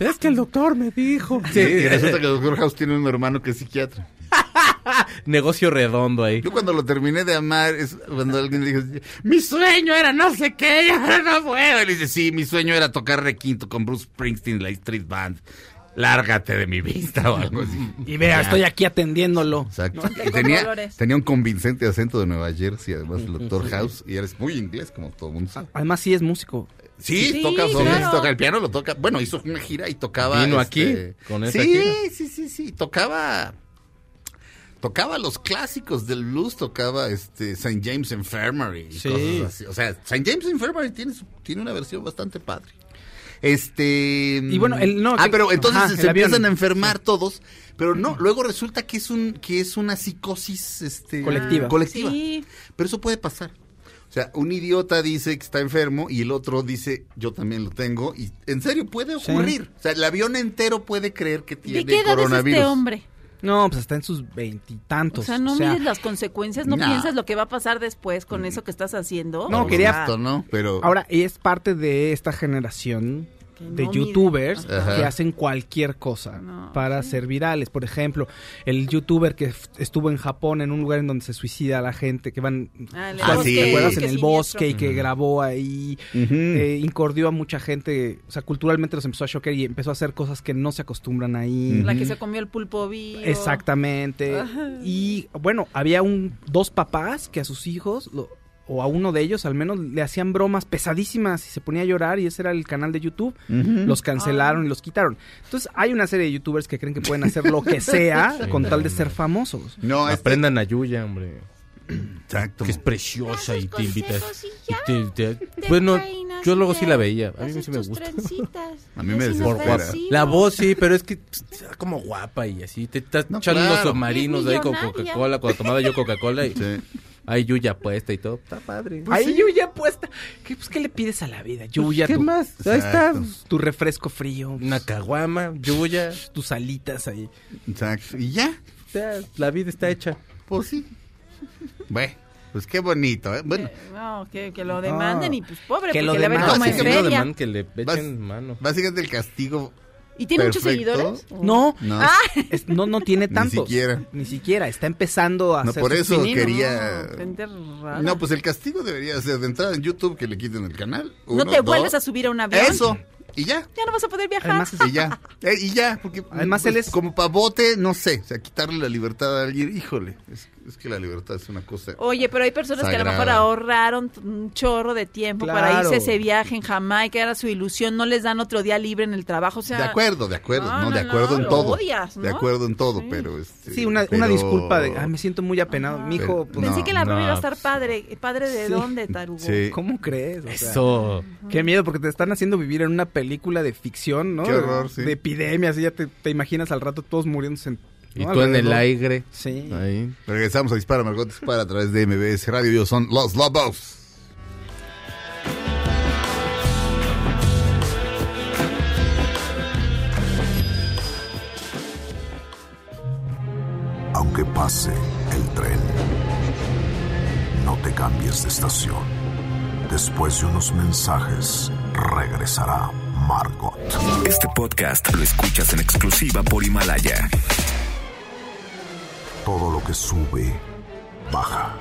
Es que el doctor me dijo. Sí, y resulta que el doctor House tiene un hermano que es psiquiatra. Negocio redondo ahí. Yo cuando lo terminé de amar, es cuando alguien le dijo, mi sueño era no sé qué, y ahora no puedo. Y le dice, sí, mi sueño era tocar requinto con Bruce Springsteen la Street Band. Lárgate de mi vista o algo así. Y vea, estoy aquí atendiéndolo. Exacto. No, tenía, tenía un convincente acento de Nueva Jersey, además el doctor House, y eres muy inglés como todo el mundo sabe. Además sí es músico. Sí, Sí, toca, claro. toca el piano, lo toca. Bueno, hizo una gira y tocaba. Vino este, aquí con esa sí, gira. sí, sí, sí. Tocaba. Tocaba los clásicos del blues, tocaba este St. James Infirmary y Sí. cosas así. O sea, St. James Infirmary tiene, su- tiene una versión bastante padre. Este. Y bueno, el- no, ah, que- pero entonces ajá, se empiezan a enfermar todos, pero no, luego resulta que es un que es una psicosis este Colectiva. colectiva. Sí. Pero eso puede pasar. O sea, un idiota dice que está enfermo y el otro dice, yo también lo tengo. Y en serio, puede Sí. ocurrir. O sea, el avión entero puede creer que tiene ¿De qué edad es coronavirus. este hombre? No, pues está en sus veintitantos. O sea, no mides las consecuencias, no No. piensas lo que va a pasar después con eso que estás haciendo. No, O quería- Exacto, ¿no? Pero Ahora, es parte de esta generación De youtubers Ajá. que hacen cualquier cosa No, para sí. ser virales. Por ejemplo, el youtuber que estuvo en Japón en un lugar en donde se suicida a la gente, que van, Ah, Ah, sí. ¿te acuerdas? En el bosque y que grabó ahí, eh, incordió a mucha gente, o sea, culturalmente los empezó a choquear y empezó a hacer cosas que no se acostumbran ahí. La que se comió el pulpo vivo. Exactamente. Y bueno, había un dos papás que a sus hijos, lo- o a uno de ellos al menos, le hacían bromas pesadísimas y se ponía a llorar y ese era el canal de YouTube. Los cancelaron y los quitaron. Entonces hay una serie de youtubers que creen que pueden hacer lo que sea Sí, con no, tal de ser famosos. No, este- Aprendan a Yuya, hombre. Exacto. Que es preciosa y te invita. y te- te- Te bueno, yo luego sí la veía. A mí sí me gusta. A mí me desespera. La voz sí, pero es que está como guapa y así. Te estás No, echando claro. unos submarinos ahí con. Coca-Cola. Cuando tomaba yo Coca-Cola y Sí. Hay Yuya puesta y todo. Está padre. Ahí Yuya puesta. ¿Qué, pues, ¿qué le pides a la vida? Yuya, ¿Qué tu, más? Ahí está. Tu refresco frío, Una caguama, Yuya. tus alitas ahí. Exacto. Y ya, O sea, la vida está hecha. pues sí. Bueno, pues qué bonito, ¿eh? Bueno, No, que, que lo demanden y pues pobre, Que porque lo demanden. Sí, en que feria. le echen mano. básicamente el castigo. ¿Y tiene muchos seguidores? No, No, es- no, no tiene Ni tantos. siquiera. Ni siquiera. Está empezando a No, hacer por eso quería- No, rara. No, pues el castigo debería ser de entrada en YouTube que le quiten el canal. No te dos. vuelves a subir a un avión. Eso. Y ya. Ya no vas a poder viajar. Además, Y ya. Eh, y ya. Porque, Además, pues, él es- Como pavote, no sé. O sea, quitarle la libertad a alguien. Híjole. Es, es que la libertad es una cosa. Oye, pero hay personas que a lo mejor ahorraron un chorro de tiempo para irse a ese viaje en Jamaica, era su ilusión, no les dan otro día libre en el trabajo, o sea... de acuerdo, de acuerdo. No, No, de no, acuerdo no, en todo. odias, De acuerdo en todo, pero. Este, Sí, una, una pero- disculpa de, ay, me siento muy apenado. Ajá. Mijo, pues, Pensé No, que la no, iba a estar padre. ¿Padre de Sí. dónde, Tarugo? Sí. ¿cómo crees? O sea, Eso. Qué miedo, porque te están haciendo vivir en una película de ficción, ¿no? Qué horror, sí. De epidemias, y ya te, te imaginas al rato todos muriéndose. en- Y ¿no? tú en el aire. Sí. Ahí. Regresamos a Dispara, Margot Dispara a través de MBS Radio. Ellos son Los Lobos. Aunque pase el tren, no te cambies de estación. Después de unos mensajes, regresará Margot. Este podcast lo escuchas en exclusiva por Himalaya. Todo lo que sube, baja.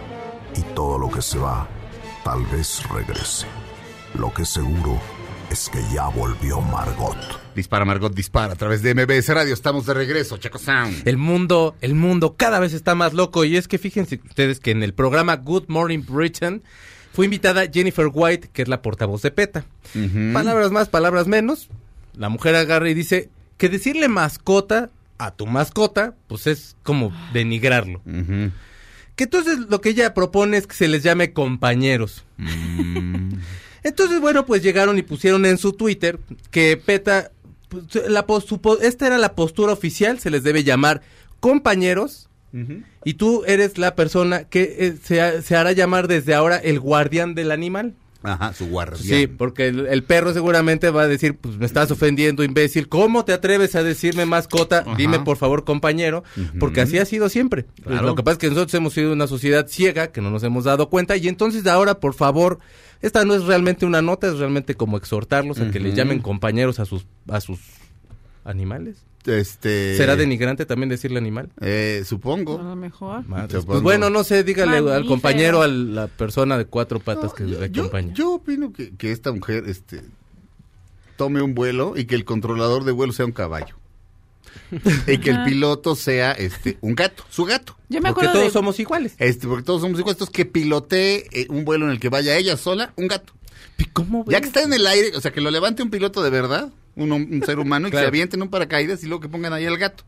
Y todo lo que se va, tal vez regrese. Lo que seguro es que ya volvió Margot. Dispara, Margot Dispara a través de MBS Radio. Estamos de regreso, Chaco Sound. El mundo, el mundo cada vez está más loco. Y es que fíjense ustedes que en el programa Good Morning Britain fue invitada Jennifer White, que es la portavoz de PETA. Palabras más, palabras menos. La mujer agarra y dice que decirle mascota a tu mascota, pues es como denigrarlo. Que entonces lo que ella propone es que se les llame compañeros. Entonces, bueno, pues llegaron y pusieron en su Twitter que PETA, pues, la, su esta era la postura oficial, se les debe llamar compañeros. Y tú eres la persona que eh, se hará llamar desde ahora el guardián del animal. Ajá, su guardia. Sí, porque el, el perro seguramente va a decir, pues me estás ofendiendo, imbécil. ¿Cómo te atreves a decirme mascota? Ajá. Dime por favor, compañero, porque así ha sido siempre. Claro. Lo que pasa es que nosotros hemos sido una sociedad ciega, que no nos hemos dado cuenta, y entonces ahora, por favor, esta no es realmente una nota, es realmente como exhortarlos a que le Ujú. llamen compañeros a sus, a sus animales. Este. ¿Será denigrante también decirle animal? Eh, A supongo. lo mejor. Supongo. Pues bueno, no sé, dígale al compañero, a la persona de cuatro patas No, que yo, le yo- acompaña. yo opino que, que esta mujer este, tome un vuelo y que el controlador de vuelo sea un caballo. y que el piloto sea este un gato, su gato. Yo me porque todos de... somos iguales. Este, porque todos somos iguales, entonces que pilotee eh, un vuelo en el que vaya ella sola, un gato. ¿Y ¿Cómo Ya que está en el aire, o sea, que lo levante un piloto de verdad, un, hom- un ser humano, y que se avienten un paracaídas y luego que pongan ahí al gato.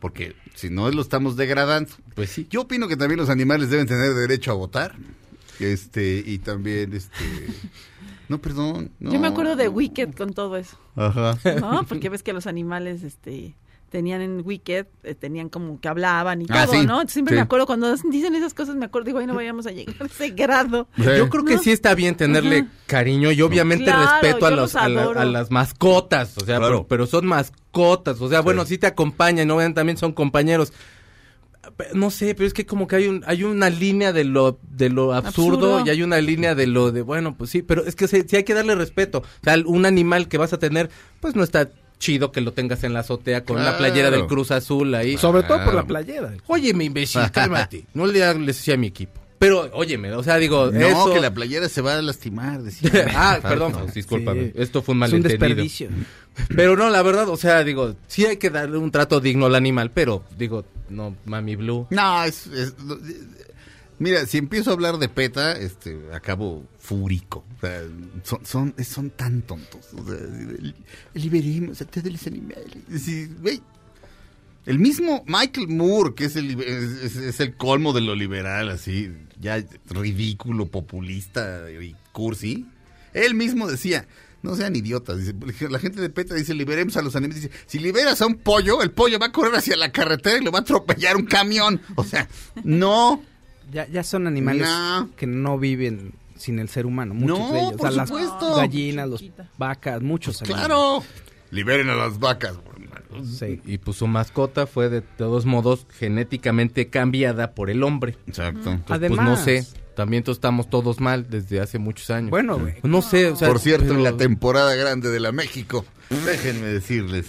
Porque si no, lo estamos degradando. Pues sí. Yo opino que también los animales deben tener derecho a votar. Este, y también, este... No, perdón. no. Yo me acuerdo de Wicked con todo eso, Ajá. ¿no? Porque ves que los animales, este tenían en Wicked, eh, tenían como que hablaban y Ah, todo, sí, ¿no? Siempre sí. me acuerdo cuando dicen esas cosas, me acuerdo, digo, ay, no vayamos a llegar a ese grado. Yo creo que ¿No? sí está bien tenerle cariño y obviamente Claro, respeto a, los, los a, la- adoro. a las mascotas, o sea, Claro. pero, pero son mascotas, o sea, bueno, sí te acompañan, obviamente también son compañeros. No sé, pero es que como que hay un hay una línea de lo de lo absurdo, Absurdo. y hay una línea de lo de bueno, pues sí, pero es que sí hay que darle respeto. O sea, un animal que vas a tener, pues no está chido que lo tengas en la azotea con Claro. playera del Cruz Azul ahí. Sobre todo por la playera. Óyeme, imbécil, cálmate. No le hables así a mi equipo. Pero, óyeme, o sea, digo, No, eso... que la playera se va a lastimar. decía. ah, perdón, pues, discúlpame. Sí. Esto fue un Es un malentendido. desperdicio. Pero no, la verdad, o sea, digo, sí hay que darle un trato digno al animal, pero, digo, no, Mami Blue. No, es, Mira, si empiezo a hablar de PETA, este, acabo fúrico. O sea, son, son, son tan tontos. O sea, li- liberemos a todos los animales. Güey, el mismo Michael Moore, que es el, es, el colmo de lo liberal, así, ya ridículo, populista y cursi, él mismo decía, no sean idiotas, la gente de PETA dice, liberemos a los animales, dice, si liberas a un pollo, el pollo va a correr hacia la carretera y lo va a atropellar un camión. O sea, no, Ya, ya son animales que no viven sin el ser humano. Muchos No, de ellos. por las supuesto. gallinas, los Chiquita. vacas, muchos animales. claro, liberen a las vacas. Sí. Y pues su mascota fue de todos modos genéticamente cambiada por el hombre. Exacto. Entonces, Además- pues no sé, también todos estamos todos mal desde hace muchos años. Bueno, güey. no sé, o sea, Por cierto, pero- en la temporada grande de la México, déjenme decirles,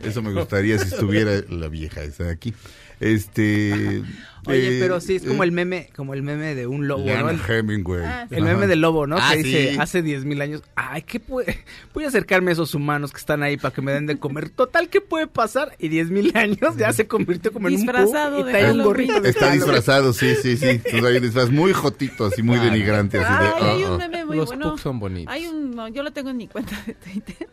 eso me gustaría si estuviera la vieja esa de aquí. Este. Oye, pero sí, es como el meme, como el meme de un lobo, ¿no? Hemingway. Ah, el meme del lobo, ¿no? Ah, que dice, sí. hace 10.000 años, ay, ¿qué puede? Voy a acercarme a esos humanos que están ahí para que me den de comer. Total, ¿qué puede pasar? Y 10.000 años ya se convirtió como en Disfrazado un y de un gorrito de Está disfrazado, sí, sí, sí. Entonces hay un disfraz muy jotito, así muy denigrante, así de. Ay, hay "Oh, un oh". meme muy Los bueno. son bonitos. Hay un, no, yo lo tengo en mi cuenta de Twitter,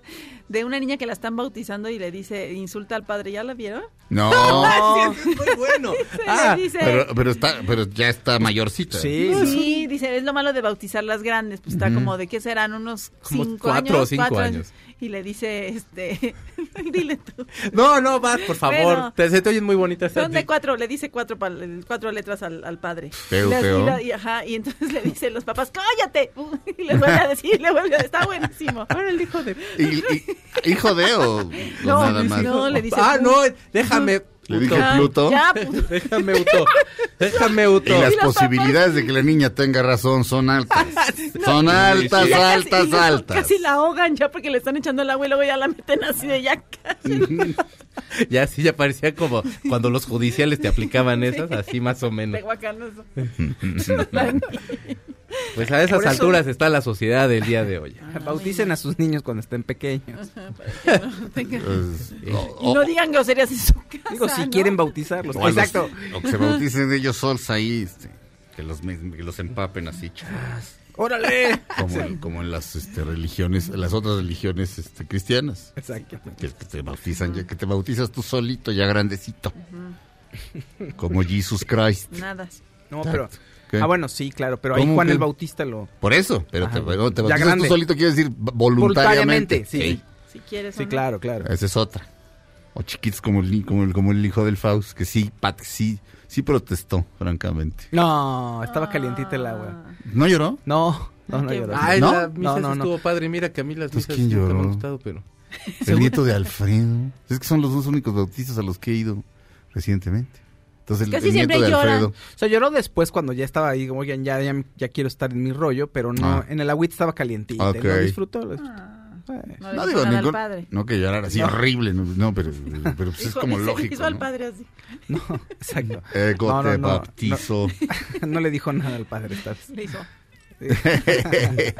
de una niña que la están bautizando y le dice, insulta al padre, ¿ya la vieron? No, muy bueno. Ah, dice, pero, pero, está, pero ya está mayorcita. Sí, sí, dice, es lo malo de bautizar las grandes, pues está como de qué serán unos Como cinco cuatro años, o cinco cuatro años. Y le dice, este, dile tú. No, no, vas, por favor. Bueno. te, se te oyen muy bonitas. Son de cuatro, le dice cuatro, pal- cuatro letras al, al padre. Feo, feo. Y, la- y ajá, y entonces le dicen los papás, cállate. Y le vuelve a decir, le vuelve a está buenísimo. Ahora el hijo de... Y- y- ¿Hijo de o, o No, nada más? no, le dice... Ah, no, déjame. Le dije Pluto. Ya. Déjame, Uto. Déjame, Y Uto. las Y los posibilidades de que la niña tenga razón son altas. Son altas, Y ya casi- altas, y luego altas. Casi la ahogan ya porque le están echando el agua y luego ya la meten así de ya. cállate. Ya sí, ya parecía como cuando los judiciales te aplicaban esas, así más o menos. De guacanoso. Pues a esas Por eso- alturas está la sociedad del día de hoy. Bauticen a sus niños cuando estén pequeños. Pues, o, Y no digan groserías en su casa. Digo, si ¿no? quieren bautizarlos. o los- Exacto. o que se bauticen ellos sols ahí, este, que los, que los empapen así, chas, ¡Órale! como, en- como en las este, religiones, en las otras religiones este, cristianas. Exacto. Que, que te bautizan, ya que te bautizas tú solito, ya grandecito. Como Jesus Christ. Nada. No, pero... ¿Qué? Ah, bueno, sí, claro, pero ahí ¿Cómo Juan que? el Bautista lo... Por eso, pero te, Ajá. te Ya bautizas tú grande. solito, quiere decir voluntariamente. Voluntariamente, sí. Si quieres. Sí, no. claro, claro. Esa es otra. O chiquitos como el, como el, como el hijo del Faust, que sí, pat, sí, sí protestó, francamente. No, estaba calientita el agua. ¿No lloró? No, no, lloró. Ay, ¿No? la misa No, sí no, no. estuvo padre. Mira que a mí las Entonces, misas ¿quién nunca me han lloró? gustado, pero... El nieto de Alfredo. Es que son los dos únicos bautistas a los que he ido recientemente. Entonces, el, Casi el nieto siempre de lloran. Alfredo. O sea, lloró después cuando ya estaba ahí, como, ya, ya, ya quiero estar en mi rollo, pero no, Ah. en el agüita estaba calientita. Ok. y Lo disfrutó. lo- Ah, Eh, no, No le digo dijo nada al ningún. padre. No que llorara así horrible, no, no, pero, pero pues es Hijo- como hizo- lógico. Hizo al ¿no? padre así. No, exacto. Ego No, no, te no, bautizo. No le dijo nada al padre esta vez. Le hizo.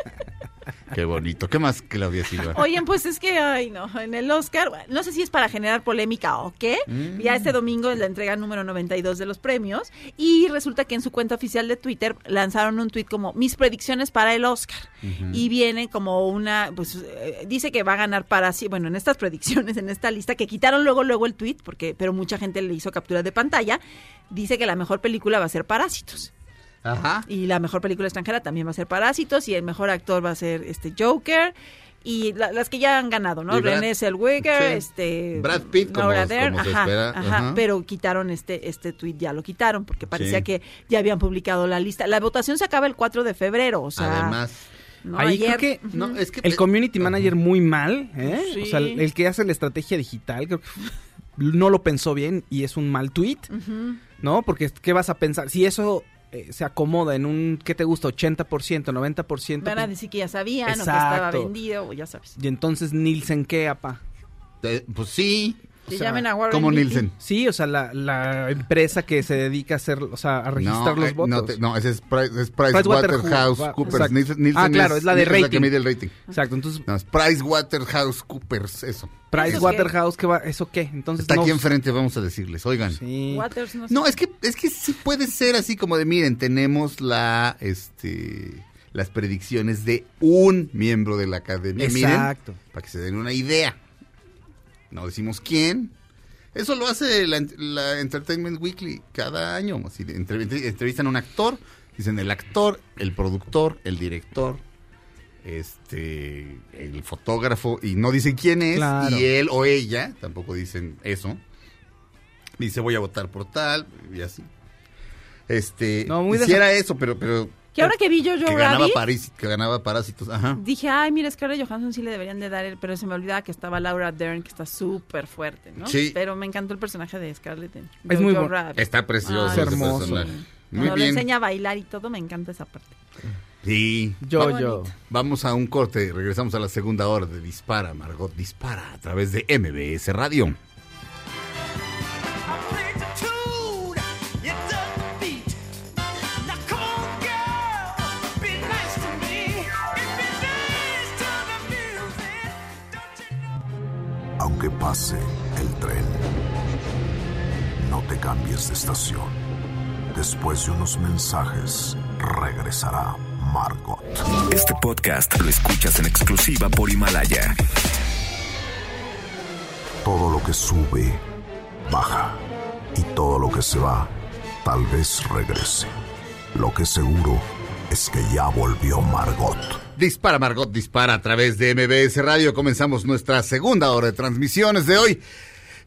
Qué bonito. ¿Qué más, Claudia Silva? Oigan, pues es que, ay, no, en el Oscar, no sé si es para generar polémica o qué. Mm. Ya este domingo es la entrega número 92 de los premios y resulta que en su cuenta oficial de Twitter lanzaron un tweet como mis predicciones para el Oscar. Y viene como una, pues eh, dice que va a ganar para sí, bueno, en estas predicciones, en esta lista, que quitaron luego, luego el tweet, porque, pero mucha gente le hizo captura de pantalla, dice que la mejor película va a ser Parásitos. Ajá. Y la mejor película extranjera también va a ser Parásitos y el mejor actor va a ser este Joker y la- las que ya han ganado, ¿no? Brad- René Zellweger, sí. este Brad Pitt, como- como se ajá, espera, ajá, ajá. pero quitaron este este tweet ya lo quitaron porque parecía Sí. que ya habían publicado la lista. La votación se acaba el 4 de febrero, o sea, Además. no, Ahí ayer. creo que No, es que el community manager muy mal, ¿eh? Sí. O sea, el, el que hace la estrategia digital, creo que no lo pensó bien y es un mal tweet, Ujú. ¿no? Porque ¿qué vas a pensar? Si eso eh, se acomoda en un, ¿qué te gusta? 80%, 90%. Van a decir que ya sabían o que estaba Exacto. vendido, o ya sabes. y entonces Nielsen, ¿qué, apa? Eh, pues sí. Que O sea, llamen a Warren Como. Nielsen. Sí, o sea, la, la empresa que se dedica a hacer, o sea, a registrar no, los eh, votos. No, te- no, ese es, Price, es Pricewaterhouse, PricewaterhouseCoopers. exacto. Nielsen, Nielsen Ah, claro, es la de Nielsen rating. que mide el rating. Exacto, entonces No, es PricewaterhouseCoopers, eso. Pricewaterhouse, ¿qué va? ¿Eso qué? Entonces Está no- aquí enfrente, vamos a decirles. Oigan. Sí. Waters, no sé. No, es que, es que sí puede ser así como de, miren, tenemos la, este, las predicciones de un miembro de la academia. Exacto. Miren, para que se den una idea. No decimos quién. Eso lo hace la, la Entertainment Weekly cada año. Entre- entrevistan a un actor, dicen el actor, el productor, el director, este, el fotógrafo, y no dicen quién es, Claro. y él o ella, tampoco dicen eso. Dice voy a votar por tal, y así. Este, No, muy hiciera eso, pero, pero Que ahora que vi Jojo que ganaba, Rabbit, París, que ganaba Parásitos, ajá. dije, ay, mira, Scarlett Johansson sí le deberían de dar el, pero se me olvidaba que estaba Laura Dern, que está súper fuerte, ¿no? Sí. Pero me encantó el personaje de Scarlett en Es muy Rabbit. Está precioso Ay, Es ese hermoso. personaje. Muy Cuando le bien. enseña a bailar y todo, me encanta esa parte. Sí. Yo, yo. Vamos a un corte, regresamos a la segunda hora de Dispara, Margot Dispara, a través de MBS Radio. Pase el tren, no te cambies de estación. Después de unos mensajes, regresará Margot. Este podcast lo escuchas en exclusiva por Himalaya. Todo lo que sube, baja. Y todo lo que se va, tal vez regrese. Lo que seguro es que ya volvió Margot. Dispara, Margot, dispara a través de MBS Radio. Comenzamos nuestra segunda hora de transmisiones de hoy.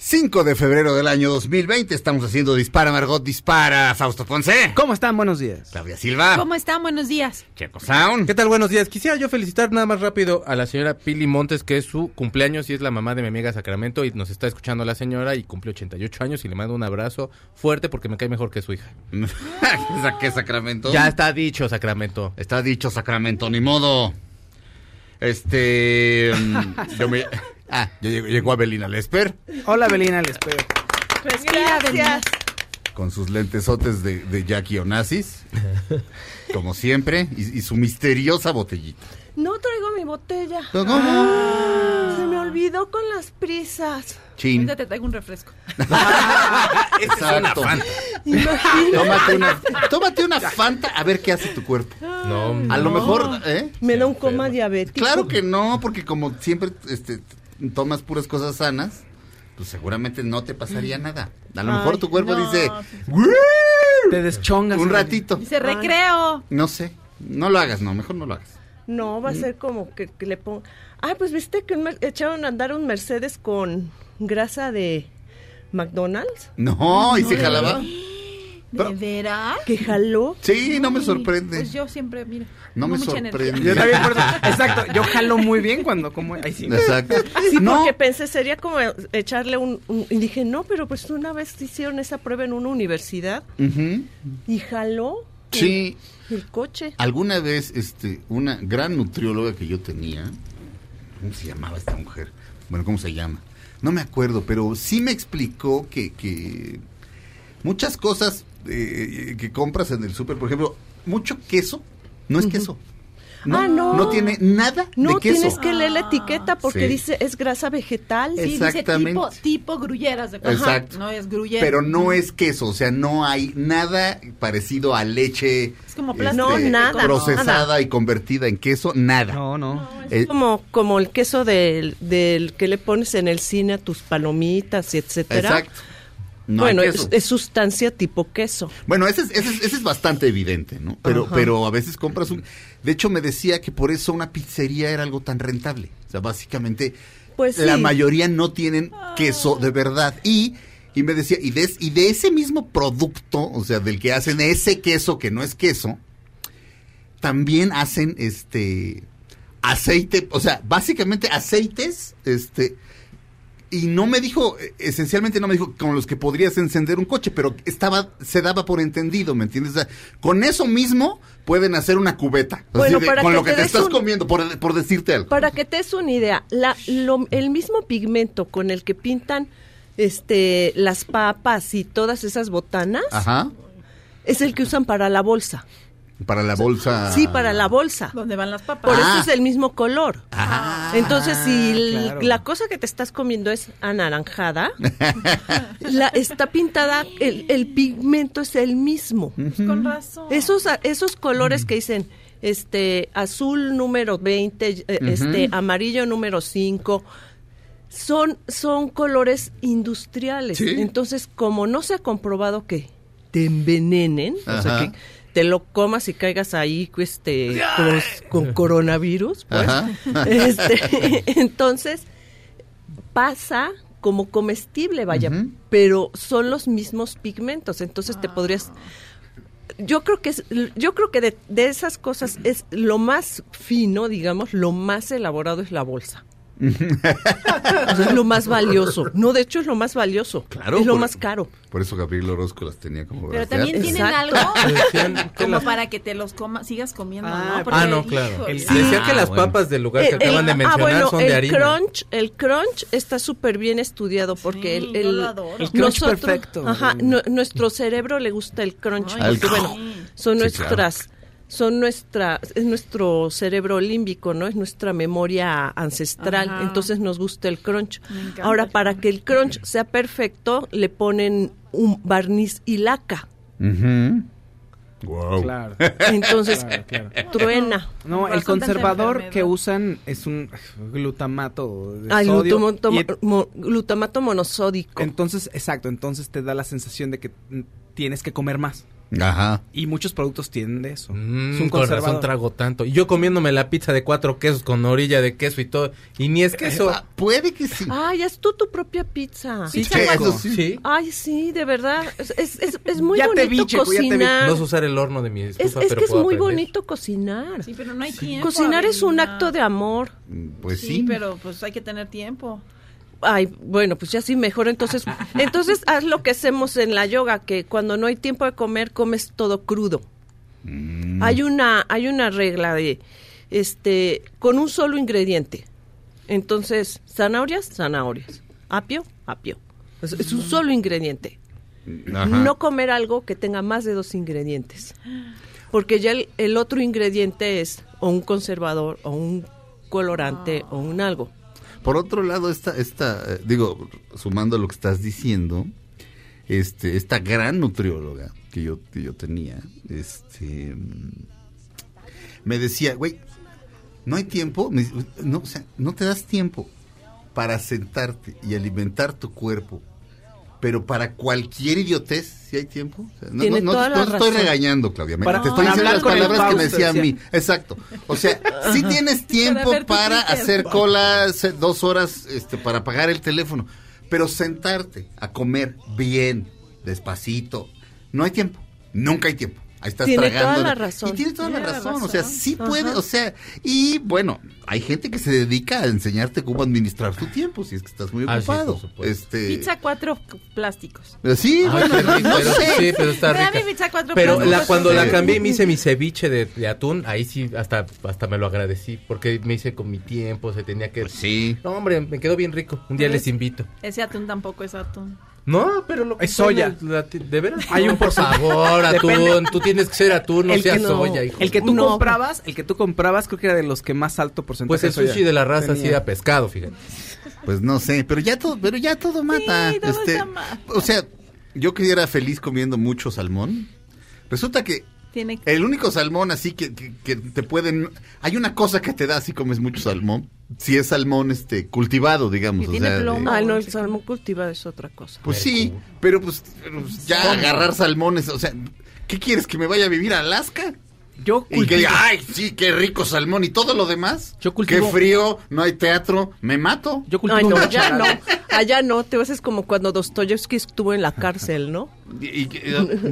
5 de febrero del año 2020. Estamos haciendo Dispara, Margot, dispara. Fausto Ponce. ¿Cómo están? Buenos días. Claudia Silva. ¿Cómo están? Buenos días. Checo Sound. ¿Qué tal? Buenos días. Quisiera yo felicitar nada más rápido a la señora Pili Montes, que es su cumpleaños y es la mamá de mi amiga Sacramento y nos está escuchando la señora y cumple 88 años y le mando un abrazo fuerte porque me cae mejor que su hija. ¿Qué Sacramento? Ya está dicho, Sacramento. Está dicho Sacramento, ni modo. Este. yo me. Ah, ya llegó, llegó Abelina Lesper Hola, Belina, les espero. Respira, Belina. con sus lentesotes de, de Jackie Onassis, como siempre, y, y su misteriosa botellita. No traigo mi botella. ¿Pero cómo? Se me olvidó con las prisas. Chin. Ahorita te traigo un refresco. Exacto. Imagínate. Tómate una, tómate una Fanta a ver qué hace tu cuerpo. No, A lo mejor, ¿eh? Me da un coma diabético. Claro que no, porque como siempre este, tomas puras cosas sanas, pues seguramente no te pasaría nada. A lo mejor tu cuerpo no, dice, Te deschongas. un ratito. Dice recreo. No sé, no lo hagas, no, mejor no lo hagas. No, va a ser como que, que le pongo. Ah, pues viste que echaron a andar un Mercedes con grasa de McDonald's. No, y se jalaba. ¿De veras? Que jaló. Sí, no me Ay, sorprende. Pues yo siempre, mira. No me sorprende. Yo también, por eso- exacto. Yo jalo muy bien cuando como. Ahí sí. Exacto. Sí, no, porque pensé sería como echarle un, un- Y dije, no, pero pues una vez hicieron esa prueba en una universidad y jaló el- sí. el coche. Alguna vez, este, una gran nutrióloga que yo tenía, ¿cómo se llamaba esta mujer? Bueno, ¿cómo se llama? No me acuerdo, pero sí me explicó que, que muchas cosas eh, que compras en el súper, por ejemplo, mucho queso, no es queso. No, Ah, no. no tiene nada No de queso. tienes que leer la etiqueta porque Sí. dice es grasa vegetal. Sí, dice Exactamente. tipo, tipo grulleras de. Exacto. No es gruyere. Pero no es queso, o sea, no hay nada parecido a leche Es como este, plástico. No, nada, procesada nada. y convertida en queso, nada. No, no. Eh, Como, como el queso del, del que le pones en el cine a tus palomitas, y etcétera. exacto. No hay bueno, queso. es, es sustancia tipo queso. Bueno, ese es, ese, es, ese es bastante evidente, ¿no? Pero, Ajá. pero a veces compras un... De hecho, me decía que por eso una pizzería era algo tan rentable. O sea, básicamente, Pues la sí. mayoría no tienen queso de verdad. Y, y me decía, y de, y de ese mismo producto, o sea, del que hacen ese queso que no es queso, también hacen este aceite, o sea, básicamente aceites, este y no me dijo, eh, esencialmente no me dijo con los que podrías encender un coche, pero estaba, se daba por entendido, ¿me entiendes? O sea, con eso mismo pueden hacer una cubeta. Así Bueno, de- para con que lo que te estás un- comiendo, por, por decirte algo. Para que te des una idea, la, lo- el mismo pigmento con el que pintan este las papas y todas esas botanas Ajá. es el que usan para la bolsa. Para la bolsa. Sí, para la bolsa. ¿Dónde van las papas? Por Ah. eso es el mismo color. Ah, Entonces, si claro. la cosa que te estás comiendo es anaranjada, la, está pintada, el, el pigmento es el mismo. Pues con razón. Esos, esos colores que dicen este azul número 20, eh, este amarillo número 5, son, son colores industriales. Sí. Entonces, como no se ha comprobado que te envenenen, o sea, que te lo comas y caigas ahí este, con, con coronavirus, pues, Ajá. este, entonces pasa como comestible, vaya, pero son los mismos pigmentos, entonces te podrías yo creo que es yo creo que de, de esas cosas es lo más fino, digamos, lo más elaborado es la bolsa. O sea, es lo más valioso. No, de hecho es lo más valioso. Claro, es lo por- más caro. Por eso Gabriel Orozco las tenía como Pero también tienen Exacto. algo como las- para que te los coma, sigas comiendo, Ah, ¿no? Ah, no, Porque, claro. El- Decía que Ah, las bueno. papas del lugar que Eh, acaban de el- mencionar ah, bueno, son de el harina. crunch, el crunch está súper bien estudiado porque Sí, el, el-. El crunch perfecto. Ajá, nu- nuestro cerebro le gusta el crunch Ay, porque sí. bueno, son Sí, nuestras son nuestra es nuestro cerebro límbico, ¿no? Es nuestra memoria ancestral, Ajá. entonces nos gusta el crunch. Ahora el para crunch. que el crunch sea perfecto le ponen un barniz y laca. Wow. Claro. Entonces Claro, claro. truena. No, el conservador que usan es un glutamato de sodio. glutamato, y- mo- glutamato monosódico. entonces, exacto, entonces te da la sensación de que tienes que comer más. Ajá. Y muchos productos tienen de eso. Mm, es un con razón trago tanto. Y yo comiéndome la pizza de cuatro quesos con orilla de queso y todo. Y ni es queso. Ah, Puede que sí. Ay, haz tú tu propia pizza. Sí, Pizza checo. cuatro. Sí. Ay, sí, de verdad. Es, es, es- es muy Ya te bonito vi, Checo, ya te vi. cocinar. No sé usar el horno de mi es, estufa, es pero que es muy aprender. bonito cocinar. Sí, pero no hay tiempo. Cocinar es un acto de amor. Pues Sí, sí. pero pues hay que tener tiempo. Ay, bueno, pues ya sí, mejor. Entonces, entonces haz lo que hacemos en la yoga, que cuando no hay tiempo de comer, comes todo crudo. Mm. Hay una, hay una regla de, este, con un solo ingrediente. Entonces, zanahorias, zanahorias. Apio, apio. Es, es un solo ingrediente. Ajá. No comer algo que tenga más de dos ingredientes. Porque ya el, el otro ingrediente es o un conservador, o un colorante, o un algo. Por otro lado, esta, esta, eh, digo, sumando lo que estás diciendo, este, esta gran nutrióloga que yo, que yo tenía, este, me decía, güey, no hay tiempo, no, o sea, no te das tiempo para sentarte y alimentar tu cuerpo, pero para cualquier idiotez, si hay tiempo. O sea, no, Tiene no, no, toda no estoy regañando, Claudia. me- Para- te estoy para diciendo las palabras que me decía a mí. Exacto. O sea, si tienes tiempo para Twitter. hacer cola dos horas este, para pagar el teléfono, pero sentarte a comer bien, despacito, no hay tiempo. Nunca hay tiempo. Ahí estás Tiene tragando. toda la razón. Y tienes toda la Tiene la razón. O sea, sí puede, o sea, y bueno, hay gente que se dedica a enseñarte cómo administrar tu tiempo, si es que estás muy Ah, sí, ocupado. este, Pizza cuatro plásticos. Sí, Ay, bueno, qué rico, no pero, sé. sí, pero está rica. mi pizza cuatro Pero plásticos. la, cuando la cambié y me hice mi ceviche de, de atún, ahí sí hasta, hasta me lo agradecí, porque me hice con mi tiempo, se tenía que... Pues sí. No, hombre, me quedó bien rico. Un día les es- invito. Ese atún tampoco es atún. No, pero lo que Es soya. la ¿De veras? Hay un por favor, atún. Depende. Tú tienes que ser atún, no El que seas no- soya, hijo. El que tú No. comprabas, el que tú comprabas creo que era de los que más alto porcentaje Pues el soya sushi de la raza sí era pescado, fíjate. Pues no sé, pero ya todo, pero ya todo mata. todo este, o sea, yo que era feliz comiendo mucho salmón. Resulta que Tiene el único salmón así que, que, que te pueden, hay una cosa que te da si comes mucho salmón, si es salmón este cultivado, digamos, Y o tiene sea, plomo. Ah, no, el salmón cultivado es otra cosa. pues sí, pero pues, pero pues ya agarrar salmones, o sea, ¿qué quieres que me vaya a vivir a Alaska? Yo Y que cultivo- diga, ay, sí, qué rico salmón y todo lo demás. Yo Qué cultivo- frío, no hay teatro, me mato. Yo cultivo Ay, no, allá no. Allá no. Te ves es como cuando Dostoyevsky estuvo en la cárcel, ¿no? Y- y-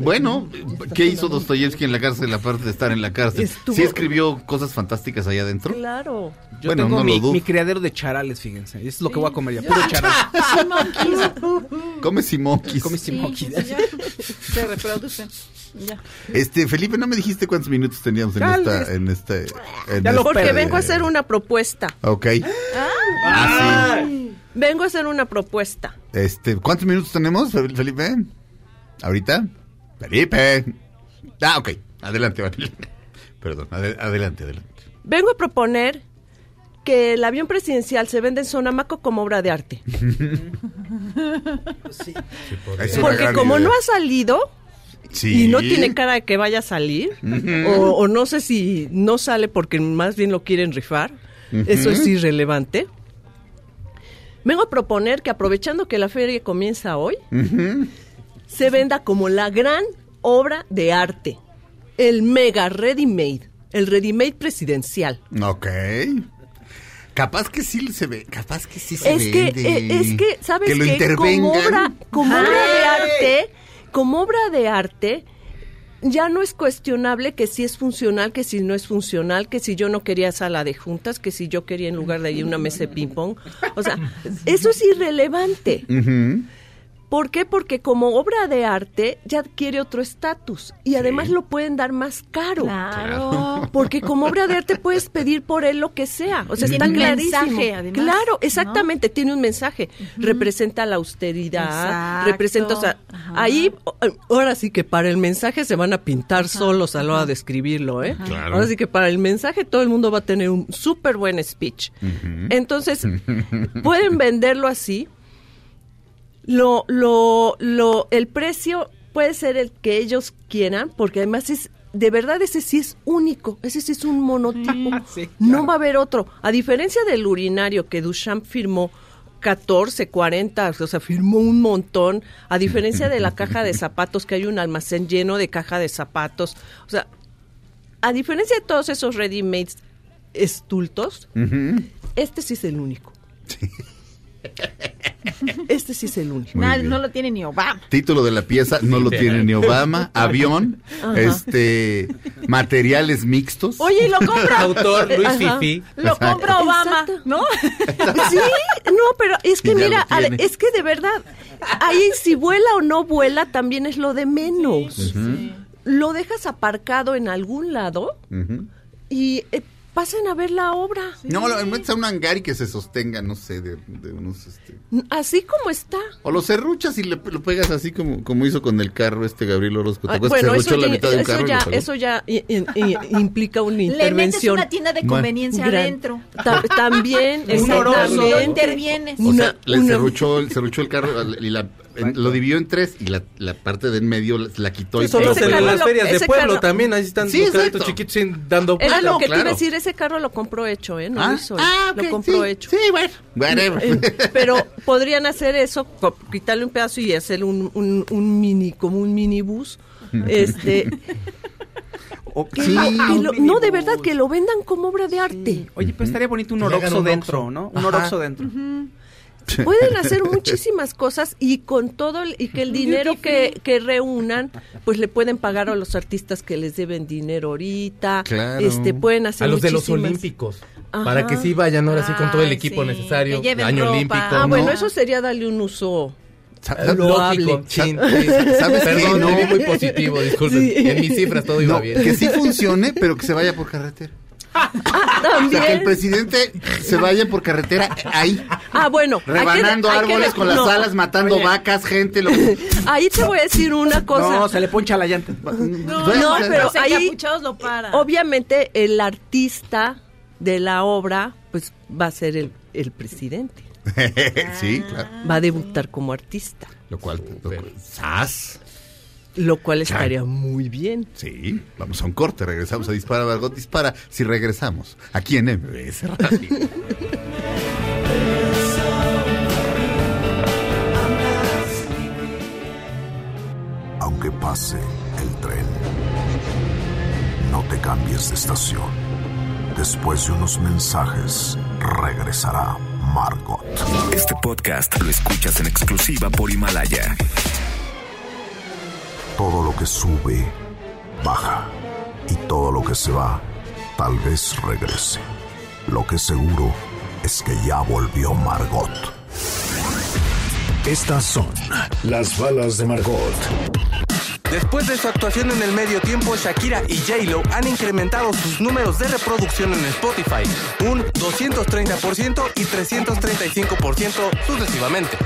bueno, ¿qué hizo Dostoyevsky en la cárcel aparte de estar en la cárcel? Estuvo- ¿Sí escribió cosas fantásticas allá adentro? Claro. Yo Bueno, tengo no lo mi, dudo. mi criadero de charales, fíjense. Eso es lo que voy a comer ya. Puro charal. Come Simonquis. Come Sí, ya. Se reproducen. Ya. Este, Felipe, no me dijiste cuántos minutos teníamos en esta, en este, en Ya lo Porque vengo a hacer una propuesta. Ok. Ah, sí. Vengo a hacer una propuesta. Este, ¿cuántos minutos tenemos, Fe- Felipe? ¿Ahorita? Felipe. Ah, ok. Adelante, Vanilla. Perdón, ade- adelante, adelante. Vengo a proponer que el avión presidencial se vende en Sonamaco como obra de arte. Es una Porque como idea. no ha salido Sí. y no tiene cara de que vaya a salir, o, o no sé si no sale porque más bien lo quieren rifar, eso es irrelevante. Vengo a proponer que aprovechando que la feria comienza hoy, se venda como la gran obra de arte, el mega ready made, el ready made presidencial. Ok. Capaz que sí se ve, capaz que sí se es que eh, es que sabes que lo qué? como obra como obra de arte como obra de arte ya no es cuestionable que si es funcional, que si no es funcional, que si yo no quería sala de juntas, que si yo quería en lugar de ahí una mesa de ping pong. O sea, eso es irrelevante. ¿Por qué? Porque como obra de arte ya adquiere otro estatus y además lo pueden dar más caro. Claro. Porque como obra de arte puedes pedir por él lo que sea. O sea, Tiene está un clarísimo. mensaje, además, claro, ¿no? exactamente, tiene un mensaje. Representa la austeridad, Exacto. representa, o sea, Ajá. ahí, ahora sí que para el mensaje se van a pintar solos a la hora de escribirlo, ¿eh? Claro. Ahora sí que para el mensaje todo el mundo va a tener un súper buen speech. Entonces, pueden venderlo así. Lo, lo, lo, el precio puede ser el que ellos quieran, porque además es, de verdad ese sí es único, ese sí es un monotipo. Sí, No va a haber otro. A diferencia del urinario que Duchamp firmó 14, 40, o sea, firmó un montón. A diferencia de la caja de zapatos, que hay un almacén lleno de caja de zapatos. O sea, a diferencia de todos esos ready-made estultos, este sí es el único. Este sí es el único. No lo tiene ni Obama. Título de la pieza no lo tiene ni Obama, avión, este materiales mixtos. Oye, y lo compra. Autor Luis Ajá. Fifi. Lo compra Obama, Exacto. ¿no? Sí, no, pero es que mira, es que de verdad, ahí si vuela o no vuela también es lo de menos. Lo dejas aparcado en algún lado y eh, pasen a ver la obra. No, lo metes a un hangar y que se sostenga, no sé, de, de unos este. Así como está. O lo serruchas y le, lo pegas así como, como hizo con el carro este Gabriel Orozco. ¿Te Ah, acuerdas que bueno, eso la ya, mitad de un eso ya, lo pegó? eso ya i- i- i- implica una Le metes intervención. una tienda de conveniencia adentro. Ta- también, Un exactamente. intervienes. O una- sea, le una- serruchó, el- serruchó el carro y la, en- lo dividió en tres y la, la parte de en medio la, la quitó y en carro las lo- ferias de pueblo carro- también, ahí están Sí, los carritos chiquitos sin- dando Era lo no, que te claro. iba a decir, ese carro lo compró hecho, ¿eh? No Ah, lo hizo él, ah, lo ok, compró sí, hecho. Sí, bueno. Eh, pero podrían hacer eso, quitarle un pedazo y hacer un, un, un mini, como un minibús. Este, O- que sí. lo- lo- no, de verdad, que lo vendan como obra de arte. Oye, pues estaría bonito un oroxo dentro. ¿no? Un oroxo dentro. Pueden hacer muchísimas cosas y con todo el- y que el dinero que, que reúnan, pues le pueden pagar a los artistas que les deben dinero ahorita. Claro. Este, pueden hacer A los de los olímpicos. Ajá. Para que sí vayan ahora sí con todo el Ay, equipo sí, necesario. Año ropa. olímpico. Ah, ¿no? bueno, eso sería darle un uso loable. Lógico, chin. Perdón, No. muy positivo, disculpen. Sí. En mis cifras todo iba No, bien. que sí funcione, pero que se vaya por carretera. Ah, O sea, que el presidente se vaya por carretera ahí, Ah, bueno. hay que- rebanando hay que- árboles con las no, alas, matando Oye. vacas, gente. Lo... Ahí te voy a decir una cosa. No, se le poncha la llanta. No, No, pero los ahí- lo paran. Obviamente el artista de la obra, pues va a ser el, el presidente. sí, claro. Va a debutar como artista, Lo cual, lo cual- ¡Sas! Lo cual estaría muy bien. Sí, vamos a un corte, regresamos a Dispara, Margot Dispara. Si regresamos, aquí en MBS Radio. Aunque pase el tren, No te cambies de estación. Después de unos mensajes, regresará Margot. Este podcast lo escuchas en exclusiva por Himalaya. Todo lo que sube, baja. Y todo lo que se va, tal vez regrese. Lo que seguro es que ya volvió Margot. Estas son las balas de Margot. Después de su actuación en el medio tiempo, Shakira y J-Lo han incrementado sus números de reproducción en Spotify, un 230% y 335% sucesivamente.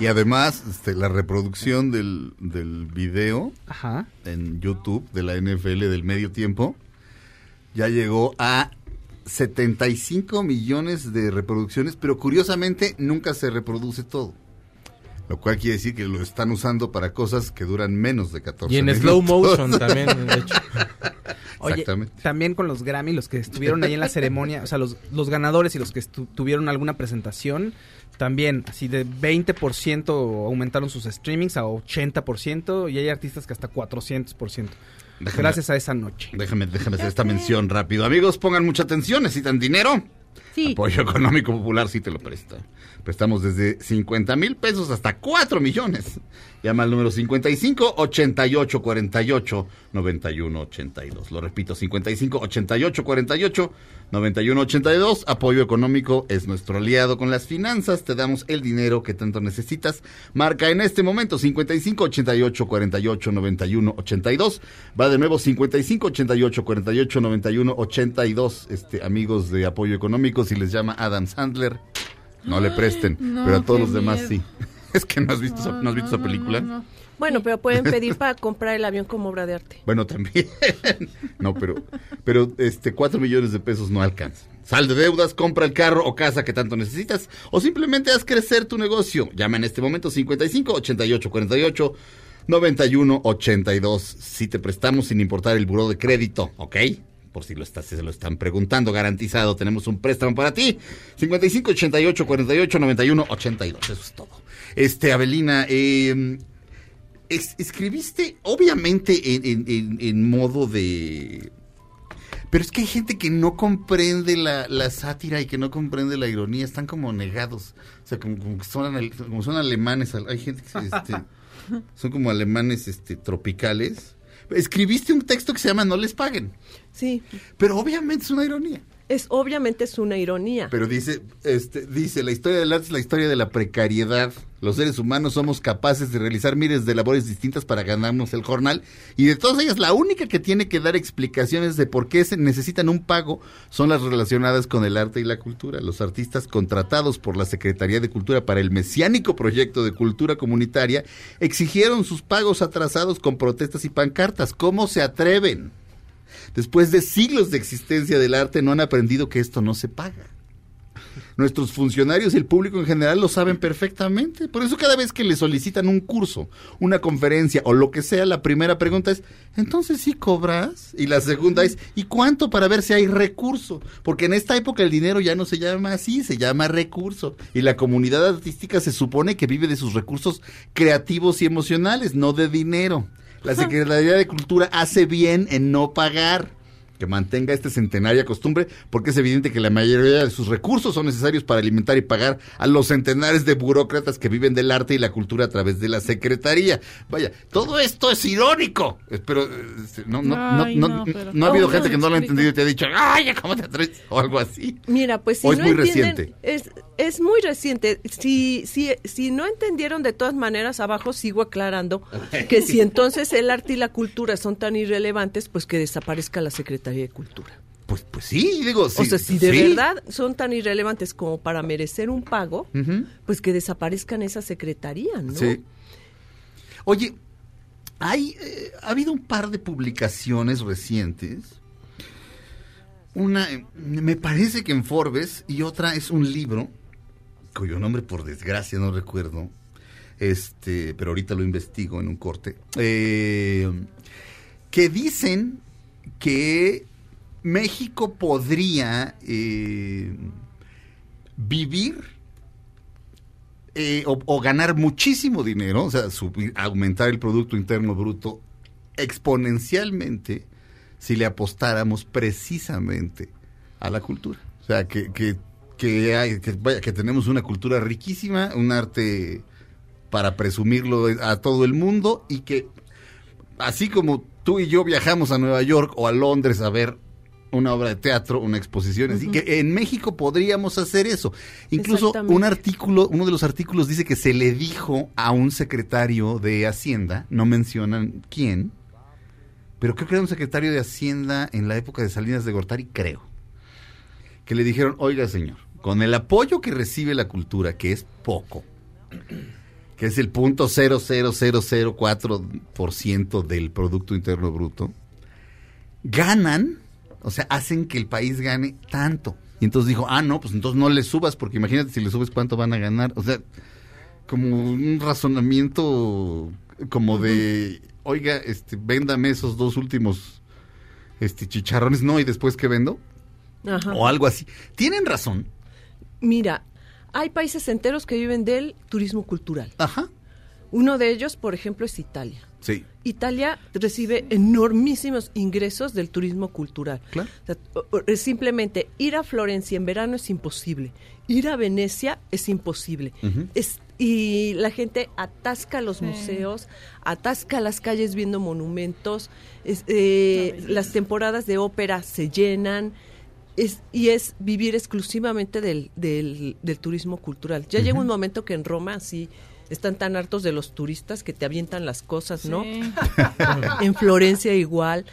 Y además, este, la reproducción del, del video Ajá. en YouTube de la NFL del medio tiempo ya llegó a 75 millones de reproducciones, pero curiosamente nunca se reproduce todo. Lo cual quiere decir que lo están usando para cosas que duran menos de 14 Y en minutos. slow motion también, de hecho. Oye, Exactamente. también con los Grammy, los que estuvieron ahí en la ceremonia, o sea, los, los ganadores y los que estu- tuvieron alguna presentación, también así de 20% aumentaron sus streamings a 80% y hay artistas que hasta 400%. Déjame- Gracias a esa noche. Déjame, déjame hacer esta mención rápido. Amigos, pongan mucha atención, necesitan dinero. Sí. Apoyo Económico Popular sí te lo presta. Prestamos desde 50 mil pesos hasta 4 millones. Llama al número 55 88 48 91 82. Lo repito, 55 88 48 91 82. Apoyo Económico es nuestro aliado con las finanzas. Te damos el dinero que tanto necesitas. Marca en este momento 55 88 48 91 82. Va de nuevo 55 88 48 91 82. Este, amigos de Apoyo Económico, si les llama Adam Sandler, no le presten, no, pero a todos los demás miedo. sí. Es que no has visto, esa- no has visto esa película. Bueno, pero pueden pedir para comprar el avión como obra de arte. Bueno, también. no, pero, pero este, cuatro millones de pesos no alcanza. Sal de deudas, compra el carro o casa que tanto necesitas, o simplemente haz crecer tu negocio. Llama en este momento 55 88 48 91 82. Si te prestamos sin importar el buró de crédito, ¿ok? Por si lo estás, se lo están preguntando, garantizado, tenemos un préstamo para ti. 55 88 48 91 82. Eso es todo. Este, Abelina, eh, es- escribiste, obviamente, en, en- en- en modo de... Pero es que hay gente que no comprende la, la sátira y que no comprende la ironía, están como negados. O sea, como, como son, como son alemanes. al- Hay gente que este, son como alemanes este, tropicales. Escribiste un texto que se llama No les paguen. Sí, Pero obviamente es una ironía. es obviamente es una ironía. Pero dice, este, dice, la historia del arte es la historia de la precariedad. Los seres humanos somos capaces de realizar miles de labores distintas para ganarnos el jornal y de todas ellas la única que tiene que dar explicaciones de por qué se necesitan un pago son las relacionadas con el arte y la cultura. Los artistas contratados por la Secretaría de Cultura para el mesiánico proyecto de cultura comunitaria exigieron sus pagos atrasados con protestas y pancartas. ¿Cómo se atreven? Después de siglos de existencia del arte no han aprendido que esto no se paga. Nuestros funcionarios y el público en general lo saben perfectamente. Por eso cada vez que le solicitan un curso, una conferencia o lo que sea, la primera pregunta es, ¿entonces sí cobras? Y la segunda es, ¿y cuánto para ver si hay recurso? Porque en esta época el dinero ya no se llama así, se llama recurso. Y la comunidad artística se supone que vive de sus recursos creativos y emocionales, no de dinero. La Secretaría de Cultura hace bien en no pagar que mantenga esta centenaria costumbre, porque es evidente que la mayoría de sus recursos son necesarios para alimentar y pagar a los centenares de burócratas que viven del arte y la cultura a través de la Secretaría. Vaya, todo esto es irónico. Pero eh, no, no, no, Ay, no, no, no, pero- no ha habido Oh, gente que no lo ha entendido y te ha dicho, ¡ay, cómo te atreves! O algo así. Mira, pues si ¿O es no muy entienden, reciente? es, es muy reciente. Si, si, si no entendieron de todas maneras, abajo sigo aclarando que si entonces el arte y la cultura son tan irrelevantes, pues que desaparezca la Secretaría de Cultura. Pues, pues sí, digo, sí. o sea, si de sí. verdad son tan irrelevantes como para merecer un pago, pues que desaparezcan esa secretaría, ¿no? Sí. Oye, hay, eh, ha habido un par de publicaciones recientes. Una, eh, me parece que en Forbes, y otra es un libro, cuyo nombre por desgracia no recuerdo, este, pero ahorita lo investigo en un corte, eh, que dicen que México podría eh, vivir eh, o, ganar muchísimo dinero, o sea, aumentar el Producto Interno Bruto exponencialmente si le apostáramos precisamente a la cultura. O sea, que, que, que, vaya, que tenemos una cultura riquísima, un arte para presumirlo a todo el mundo y que así como tú y yo viajamos a Nueva York o a Londres a ver una obra de teatro, una exposición, así que en México podríamos hacer eso. Incluso un artículo, uno de los artículos dice que se le dijo a un secretario de Hacienda, no mencionan quién, pero creo que era un secretario de Hacienda en la época de Salinas de Gortari, creo, que le dijeron, oiga señor, con el apoyo que recibe la cultura, que es poco, que es el punto 00004% del Producto Interno Bruto, ganan, o sea, hacen que el país gane tanto. Y entonces dijo, ah, no, pues entonces no le subas, porque imagínate si le subes cuánto van a ganar. O sea, como un razonamiento como de, oiga, este, véndame esos dos últimos este, chicharrones, no, y después que vendo, Ajá. o algo así. Tienen razón. Mira, hay países enteros que viven del turismo cultural. Ajá. Uno de ellos, por ejemplo, es Italia. Sí. Italia recibe enormísimos ingresos del turismo cultural. Claro. O sea, simplemente ir a Florencia en verano es imposible. Ir a Venecia es imposible. Es- y la gente atasca los museos, atasca las calles viendo monumentos, es- eh, las temporadas de ópera se llenan. Es, y es vivir exclusivamente del, del, del turismo cultural. Ya llega un momento que en Roma sí están tan hartos de los turistas que te avientan las cosas, ¿no? Sí. en Florencia igual.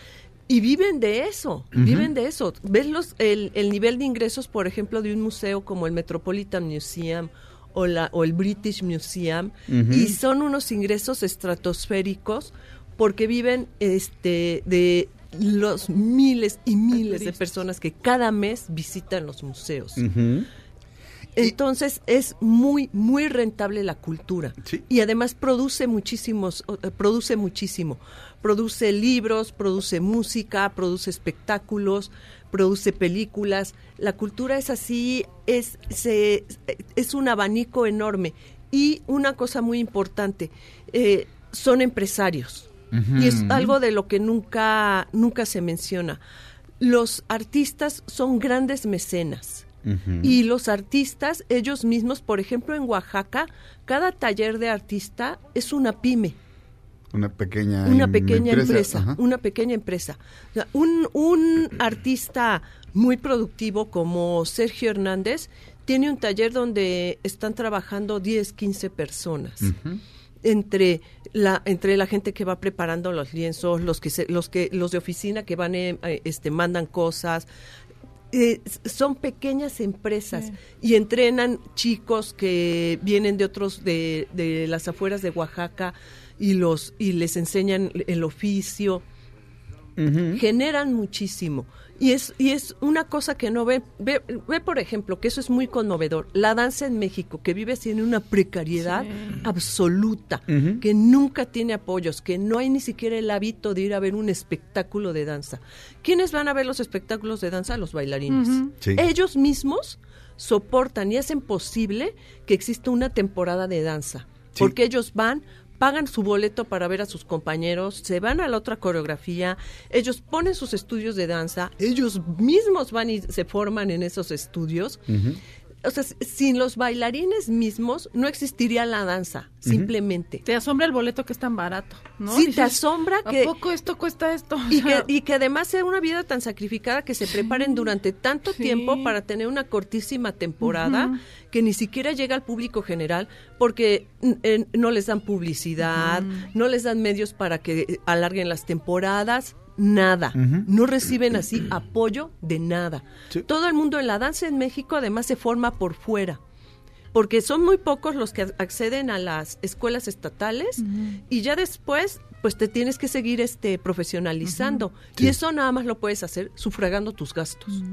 Y viven de eso, viven de eso. ¿Ves los, el, el nivel de ingresos, por ejemplo, de un museo como el Metropolitan Museum o, la, o el British Museum? Y son unos ingresos estratosféricos porque viven este, de los miles y miles de personas que cada mes visitan los museos. Entonces es muy muy rentable la cultura Sí. y además produce muchísimos eh, produce muchísimo. Produce libros, produce música, produce espectáculos, produce películas. La cultura es así, es se, es un abanico enorme y una cosa muy importante, eh, son empresarios y es algo de lo que nunca nunca se menciona. Los artistas son grandes mecenas. Y los artistas, ellos mismos, por ejemplo, en Oaxaca, cada taller de artista es una pyme, Una pequeña una pequeña empresa, una pequeña empresa. O sea, un, un artista muy productivo como Sergio Hernández tiene un taller donde están trabajando 10, 15 personas. Entre la entre la gente que va preparando los lienzos, los que se- los que los de oficina que van eh, eh, este mandan cosas, eh, son pequeñas empresas y entrenan chicos que vienen de otros de, de las afueras de Oaxaca y los y les enseñan el oficio. Generan muchísimo y es y es una cosa que no ve, ve ve por ejemplo que eso es muy conmovedor la danza en México que vive sin una precariedad absoluta que nunca tiene apoyos que no hay ni siquiera el hábito de ir a ver un espectáculo de danza. Quiénes van a ver los espectáculos de danza los bailarines. Sí. ellos mismos soportan y hacen posible que exista una temporada de danza Sí. porque ellos van pagan su boleto para ver a sus compañeros, se van a la otra coreografía, ellos ponen sus estudios de danza, ellos mismos van y se forman en esos estudios. O sea, sin los bailarines mismos no existiría la danza, simplemente. Te asombra el boleto que es tan barato, ¿no? Sí, te asombra ¿A que- poco esto cuesta esto? Y que, y que además sea una vida tan sacrificada que se preparen durante tanto Sí. tiempo para tener una cortísima temporada que ni siquiera llega al público general porque eh, no les dan publicidad, no les dan medios para que eh, alarguen las temporadas, nada. No reciben así apoyo de nada. Sí. Todo el mundo en la danza en México además se forma por fuera. Porque son muy pocos los que acceden a las escuelas estatales y ya después pues te tienes que seguir este profesionalizando y eso nada más lo puedes hacer sufragando tus gastos.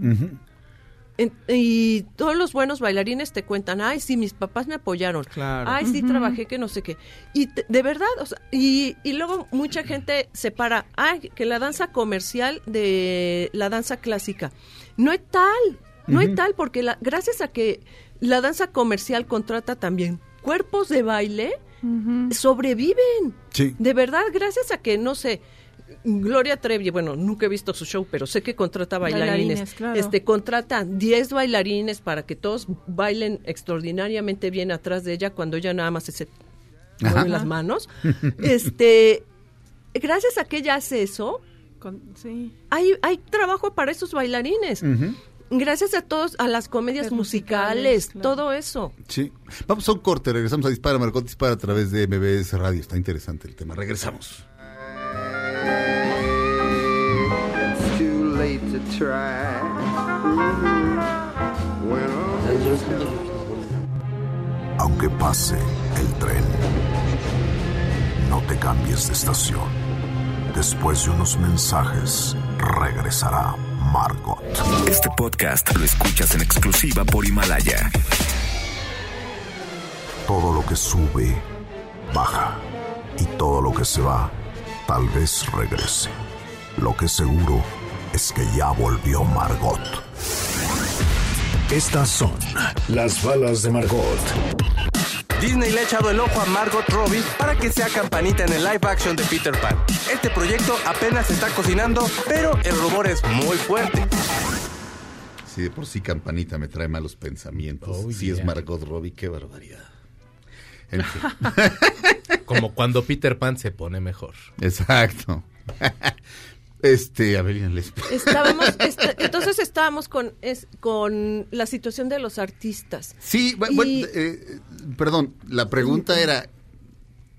En- y todos los buenos bailarines te cuentan, ay, sí, mis papás me apoyaron. Claro. Ay, sí, trabajé que no sé qué. Y te- de verdad, o sea, y, y luego mucha gente separa, ay, que la danza comercial de la danza clásica. No es tal, no es tal, porque la, gracias a que la danza comercial contrata también cuerpos de baile, sobreviven. Sí. De verdad, gracias a que, no sé, Gloria Trevi, bueno, nunca he visto su show, pero sé que contrata bailarines. Bailarines, claro. Este contrata 10 bailarines para que todos bailen extraordinariamente bien atrás de ella cuando ella nada más se mueve las manos. este, gracias a que ella hace eso, Con- sí. hay, hay trabajo para esos bailarines. Gracias a todos, a las comedias musicales, musicales, claro. todo eso. Sí. Vamos a un corte, regresamos a Dispara, Margot Dispara a través de MBS Radio. Está interesante el tema. Regresamos. It's too late to try. When Aunque pase el tren, no te cambies de estación. Después de unos mensajes, regresará Margot. Este podcast lo escuchas en exclusiva por Himalaya. Todo lo que sube, baja. Y todo lo que se va, tal vez regrese. Lo que seguro es que ya volvió Margot. Estas son las balas de Margot. Disney le ha echado el ojo a Margot Robbie para que sea campanita en el live action de Peter Pan. Este proyecto apenas se está cocinando, pero el rumor es muy fuerte. Sí, de por sí Campanita me trae malos pensamientos. Oh, sí es. Margot Robbie, qué barbaridad. En fin. Como cuando Peter Pan se pone mejor. Exacto. Este, Avelina Lespe. Estábamos, esta- entonces estábamos con, es, con la situación de los artistas. Sí, bu- Y- bueno, eh, perdón, la pregunta era,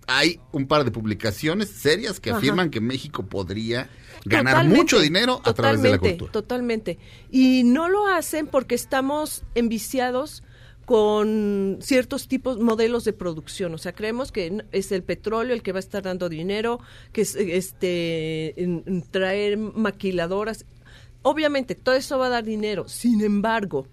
hay un par de publicaciones serias que Ajá. afirman que México podría ganar Totalmente, mucho dinero a través de la totalmente, cultura. Totalmente. Y no lo hacen porque estamos enviciados con ciertos tipos, modelos de producción. O sea, creemos que es el petróleo el que va a estar dando dinero, que es este en- en traer maquiladoras. Obviamente, todo eso va a dar dinero. Sin embargo,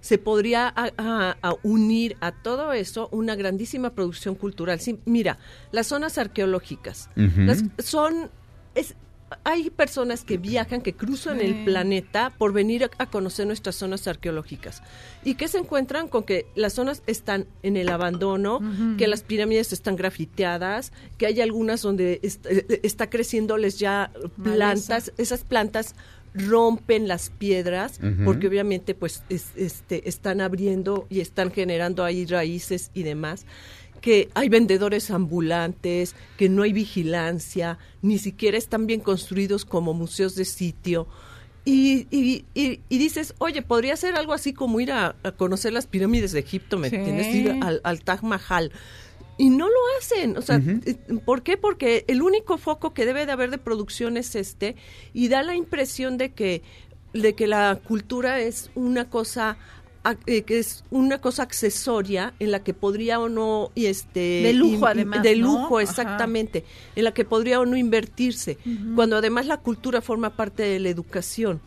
se podría a- a- a unir a todo eso una grandísima producción cultural. Sí, mira, las zonas arqueológicas las- son es, hay personas que viajan, que cruzan Sí. el planeta por venir a, a conocer nuestras zonas arqueológicas. Y que se encuentran con que las zonas están en el abandono, que las pirámides están grafiteadas, que hay algunas donde est- eh, está creciéndoles ya plantas, esas plantas rompen las piedras porque obviamente pues es- este están abriendo y están generando ahí raíces y demás que hay vendedores ambulantes, que no hay vigilancia, ni siquiera están bien construidos como museos de sitio. Y, y, y- y dices, oye, podría ser algo así como ir a, a conocer las pirámides de Egipto, ¿me Sí. entiendes? Ir al, al Taj Mahal. Y no lo hacen. O sea, eh, ¿por qué? Porque el único foco que debe de haber de producción es este y da la impresión de que, de que la cultura es una cosa que es una cosa accesoria en la que podría o no y este De lujo, in- además, de ¿no? lujo Ajá. exactamente en la que podría o no invertirse cuando además la cultura forma parte de la educación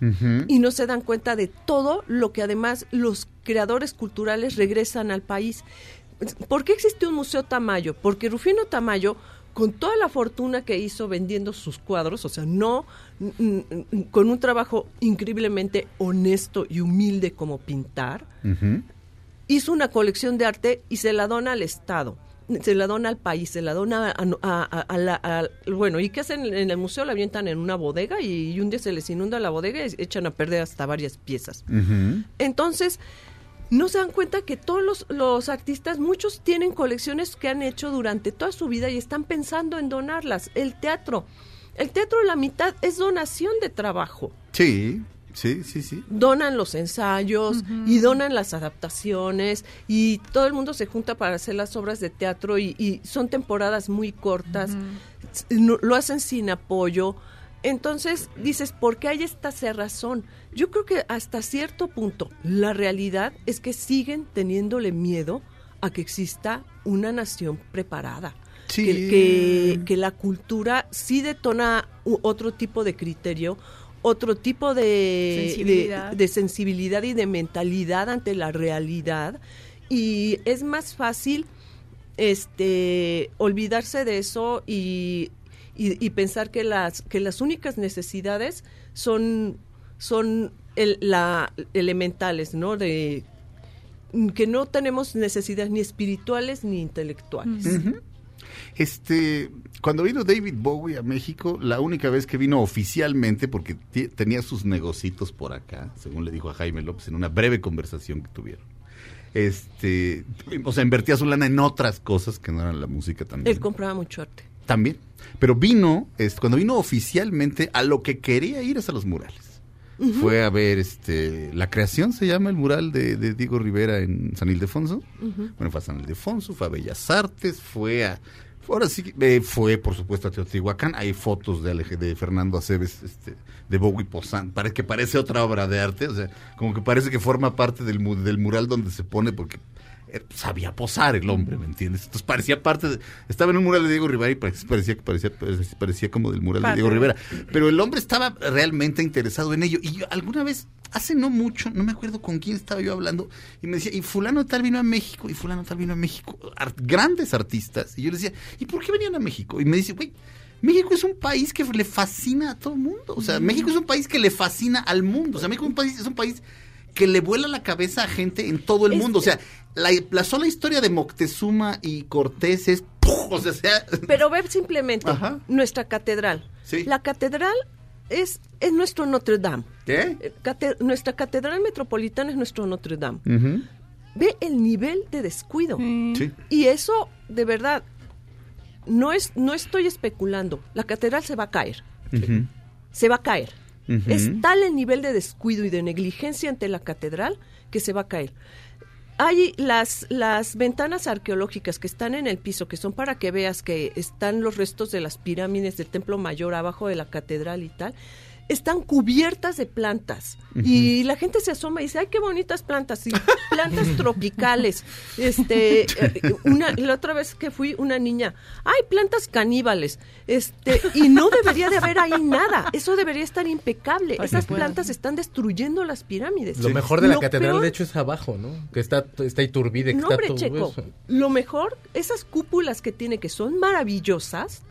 y no se dan cuenta de todo lo que además los creadores culturales regresan al país. ¿Por qué existe un museo Tamayo? Porque Rufino Tamayo, con toda la fortuna que hizo vendiendo sus cuadros, o sea, no mm, mm, con un trabajo increíblemente honesto y humilde como pintar, hizo una colección de arte y se la dona al Estado, se la dona al país, se la dona a, a- a- a la... a- bueno, ¿y qué hacen en el museo? La avientan en una bodega y, y un día se les inunda la bodega y echan a perder hasta varias piezas. Entonces, no se dan cuenta que todos los, los artistas, muchos tienen colecciones que han hecho durante toda su vida y están pensando en donarlas. El teatro, el teatro la mitad es donación de trabajo. Sí, sí, sí, sí. Donan los ensayos y donan las adaptaciones y todo el mundo se junta para hacer las obras de teatro y, y son temporadas muy cortas, lo hacen sin apoyo. Entonces dices, ¿por qué hay esta cerrazón? Yo creo que hasta cierto punto la realidad es que siguen teniéndole miedo a que exista una nación preparada. Sí. Que, que- que la cultura sí detona u- otro tipo de criterio, otro tipo de Sensibilidad. de- de sensibilidad y de mentalidad ante la realidad. Y es más fácil este olvidarse de eso y, y- y pensar que las que las únicas necesidades son son el- la elementales no de que no tenemos necesidades ni espirituales ni intelectuales. Este, cuando vino David Bowie a México, la única vez que vino oficialmente, porque tenía sus negocitos por acá, según le dijo a Jaime López en una breve conversación que tuvieron. Este, o sea, invertía su lana en otras cosas que no eran la música también. Él compraba mucho arte. También. Pero vino, este, cuando vino oficialmente, a lo que quería ir es a los murales. Fue a ver este La Creación, se llama el mural de, de Diego Rivera en San Ildefonso. Bueno, fue a San Ildefonso, fue a Bellas Artes, fue a... Ahora sí, eh, fue por supuesto a Teotihuacán. Hay fotos de, Alej- de Fernando Aceves, este, de Bowie posando. Parece que parece otra obra de arte, o sea, como que parece que forma parte del, mu- del mural donde se pone, porque sabía posar el hombre, ¿me entiendes? Entonces parecía parte de, estaba en un mural de Diego Rivera y parecía, parecía, parecía, parecía, como del mural de. Diego Rivera. Pero el hombre estaba realmente interesado en ello. Y yo alguna vez, hace no mucho, no me acuerdo con quién estaba yo hablando, y me decía, y fulano tal vino a México, y fulano tal vino a México, grandes artistas. Y yo le decía, ¿y por qué venían a México? Y me dice, güey, México es un país que le fascina a todo el mundo. O sea, México es un país que le fascina al mundo. O sea, México es un país, es un país que le vuela la cabeza a gente en todo el Es- mundo. O sea, la, la sola historia de Moctezuma y Cortés es... ¡puf! O sea, sea- Pero ve simplemente Ajá. nuestra catedral. Sí. La catedral es, es nuestro Notre Dame. ¿Qué? Eh, cate- nuestra catedral metropolitana es nuestro Notre Dame. Ve el nivel de descuido. Sí. Y eso, de verdad, no, es, no estoy especulando. La catedral se va a caer. Se va a caer. Es tal el nivel de descuido y de negligencia ante la catedral que se va a caer. Hay las, las ventanas arqueológicas que están en el piso, que son para que veas que están los restos de las pirámides del Templo Mayor abajo de la catedral y tal, están cubiertas de plantas. Y la gente se asoma y dice, ay, qué bonitas plantas, y plantas tropicales. Este, eh, una, la otra vez que fui, una niña, ay, plantas caníbales. Este, y no debería de haber ahí nada. Eso debería estar impecable. Esas plantas están destruyendo las pirámides. Lo mejor de la Lo catedral, peor- de hecho, es abajo, ¿no? Que está, está Iturbide, que no, está hombre, todo Checo, eso. lo mejor, esas cúpulas que tiene, que son maravillosas,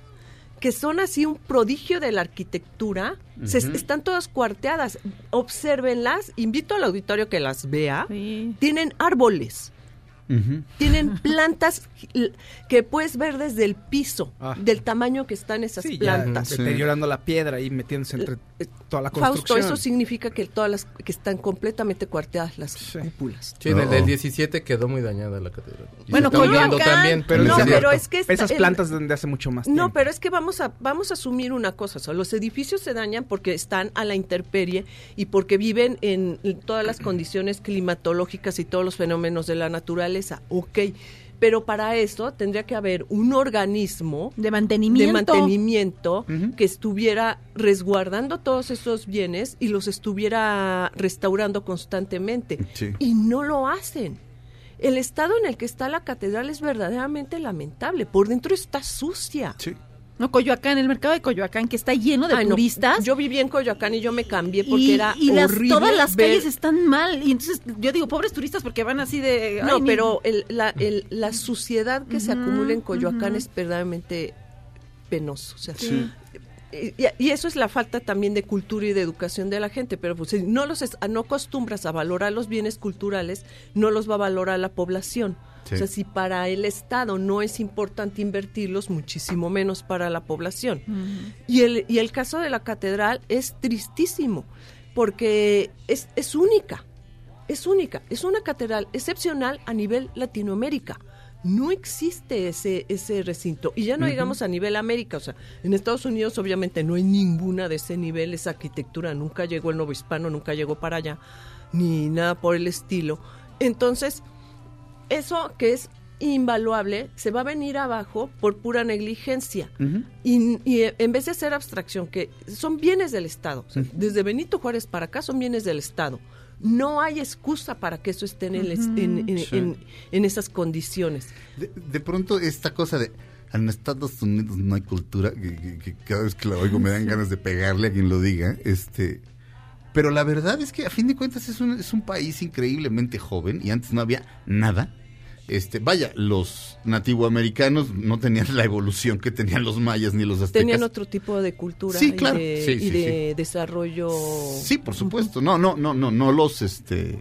que son así un prodigio de la arquitectura, se- están todas cuarteadas. Obsérvenlas, invito al auditorio que las vea. Sí. Tienen árboles, tienen plantas que puedes ver desde el piso, Ah. del tamaño que están esas Sí, ya plantas. deteriorando la piedra y metiéndose entre eh, toda la Fausto, eso significa que todas las que están completamente cuarteadas las Sí. cúpulas. Sí, en el No. del 17 quedó muy dañada la catedral. Y Bueno, Coyoacán, también. Pero no, es pero es que esta- Esas el- plantas de hace mucho más tiempo. No, pero es que vamos a vamos a asumir una cosa, o sea, los edificios se dañan porque están a la intemperie y porque viven en todas las condiciones climatológicas y todos los fenómenos de la naturaleza. Ok, pero para eso tendría que haber un organismo De mantenimiento. de mantenimiento que estuviera resguardando todos esos bienes y los estuviera restaurando constantemente. Sí. Y no lo hacen. El estado en el que está la catedral es verdaderamente lamentable. Por dentro está sucia. Sí. No, Coyoacán, el mercado de Coyoacán, que está lleno de Ay, no, turistas. Yo viví en Coyoacán y yo me cambié porque y, era y las- horrible todas las ver- calles están mal. Y entonces yo digo, pobres turistas, porque van así de. No, ay, ni- pero el- la, el- la suciedad que se acumula en Coyoacán es verdaderamente penoso. O sea, Sí. Y, y eso es la falta también de cultura y de educación de la gente. Pero pues, si no los es- no acostumbras a valorar los bienes culturales, no los va a valorar la población. Sí. O sea, si para el Estado no es importante invertirlos, muchísimo menos para la población. Y el, y el caso de la catedral es tristísimo, porque es, es única, es única, es una catedral excepcional a nivel Latinoamérica. No existe ese, ese recinto. Y ya no digamos a nivel América, o sea, en Estados Unidos obviamente no hay ninguna de ese nivel, esa arquitectura, nunca llegó el nuevo hispano, nunca llegó para allá, ni nada por el estilo. Entonces, eso que es invaluable se va a venir abajo por pura negligencia. y, y, eh, en vez de hacer abstracción, que son bienes del Estado, desde Benito Juárez para acá son bienes del Estado. No hay excusa para que eso esté en, el en, en- Sí. en- en esas condiciones. De, de pronto esta cosa de en Estados Unidos no hay cultura, que, que- que cada vez que la oigo me dan ganas de pegarle a quien lo diga, este pero la verdad es que a fin de cuentas es un, es un país increíblemente joven y antes no había nada. Este, vaya, los nativoamericanos no tenían la evolución que tenían los mayas ni los aztecas. Tenían otro tipo de cultura Sí, y claro. de, Sí, y de desarrollo. Sí, por supuesto. No, no, no, no, no los este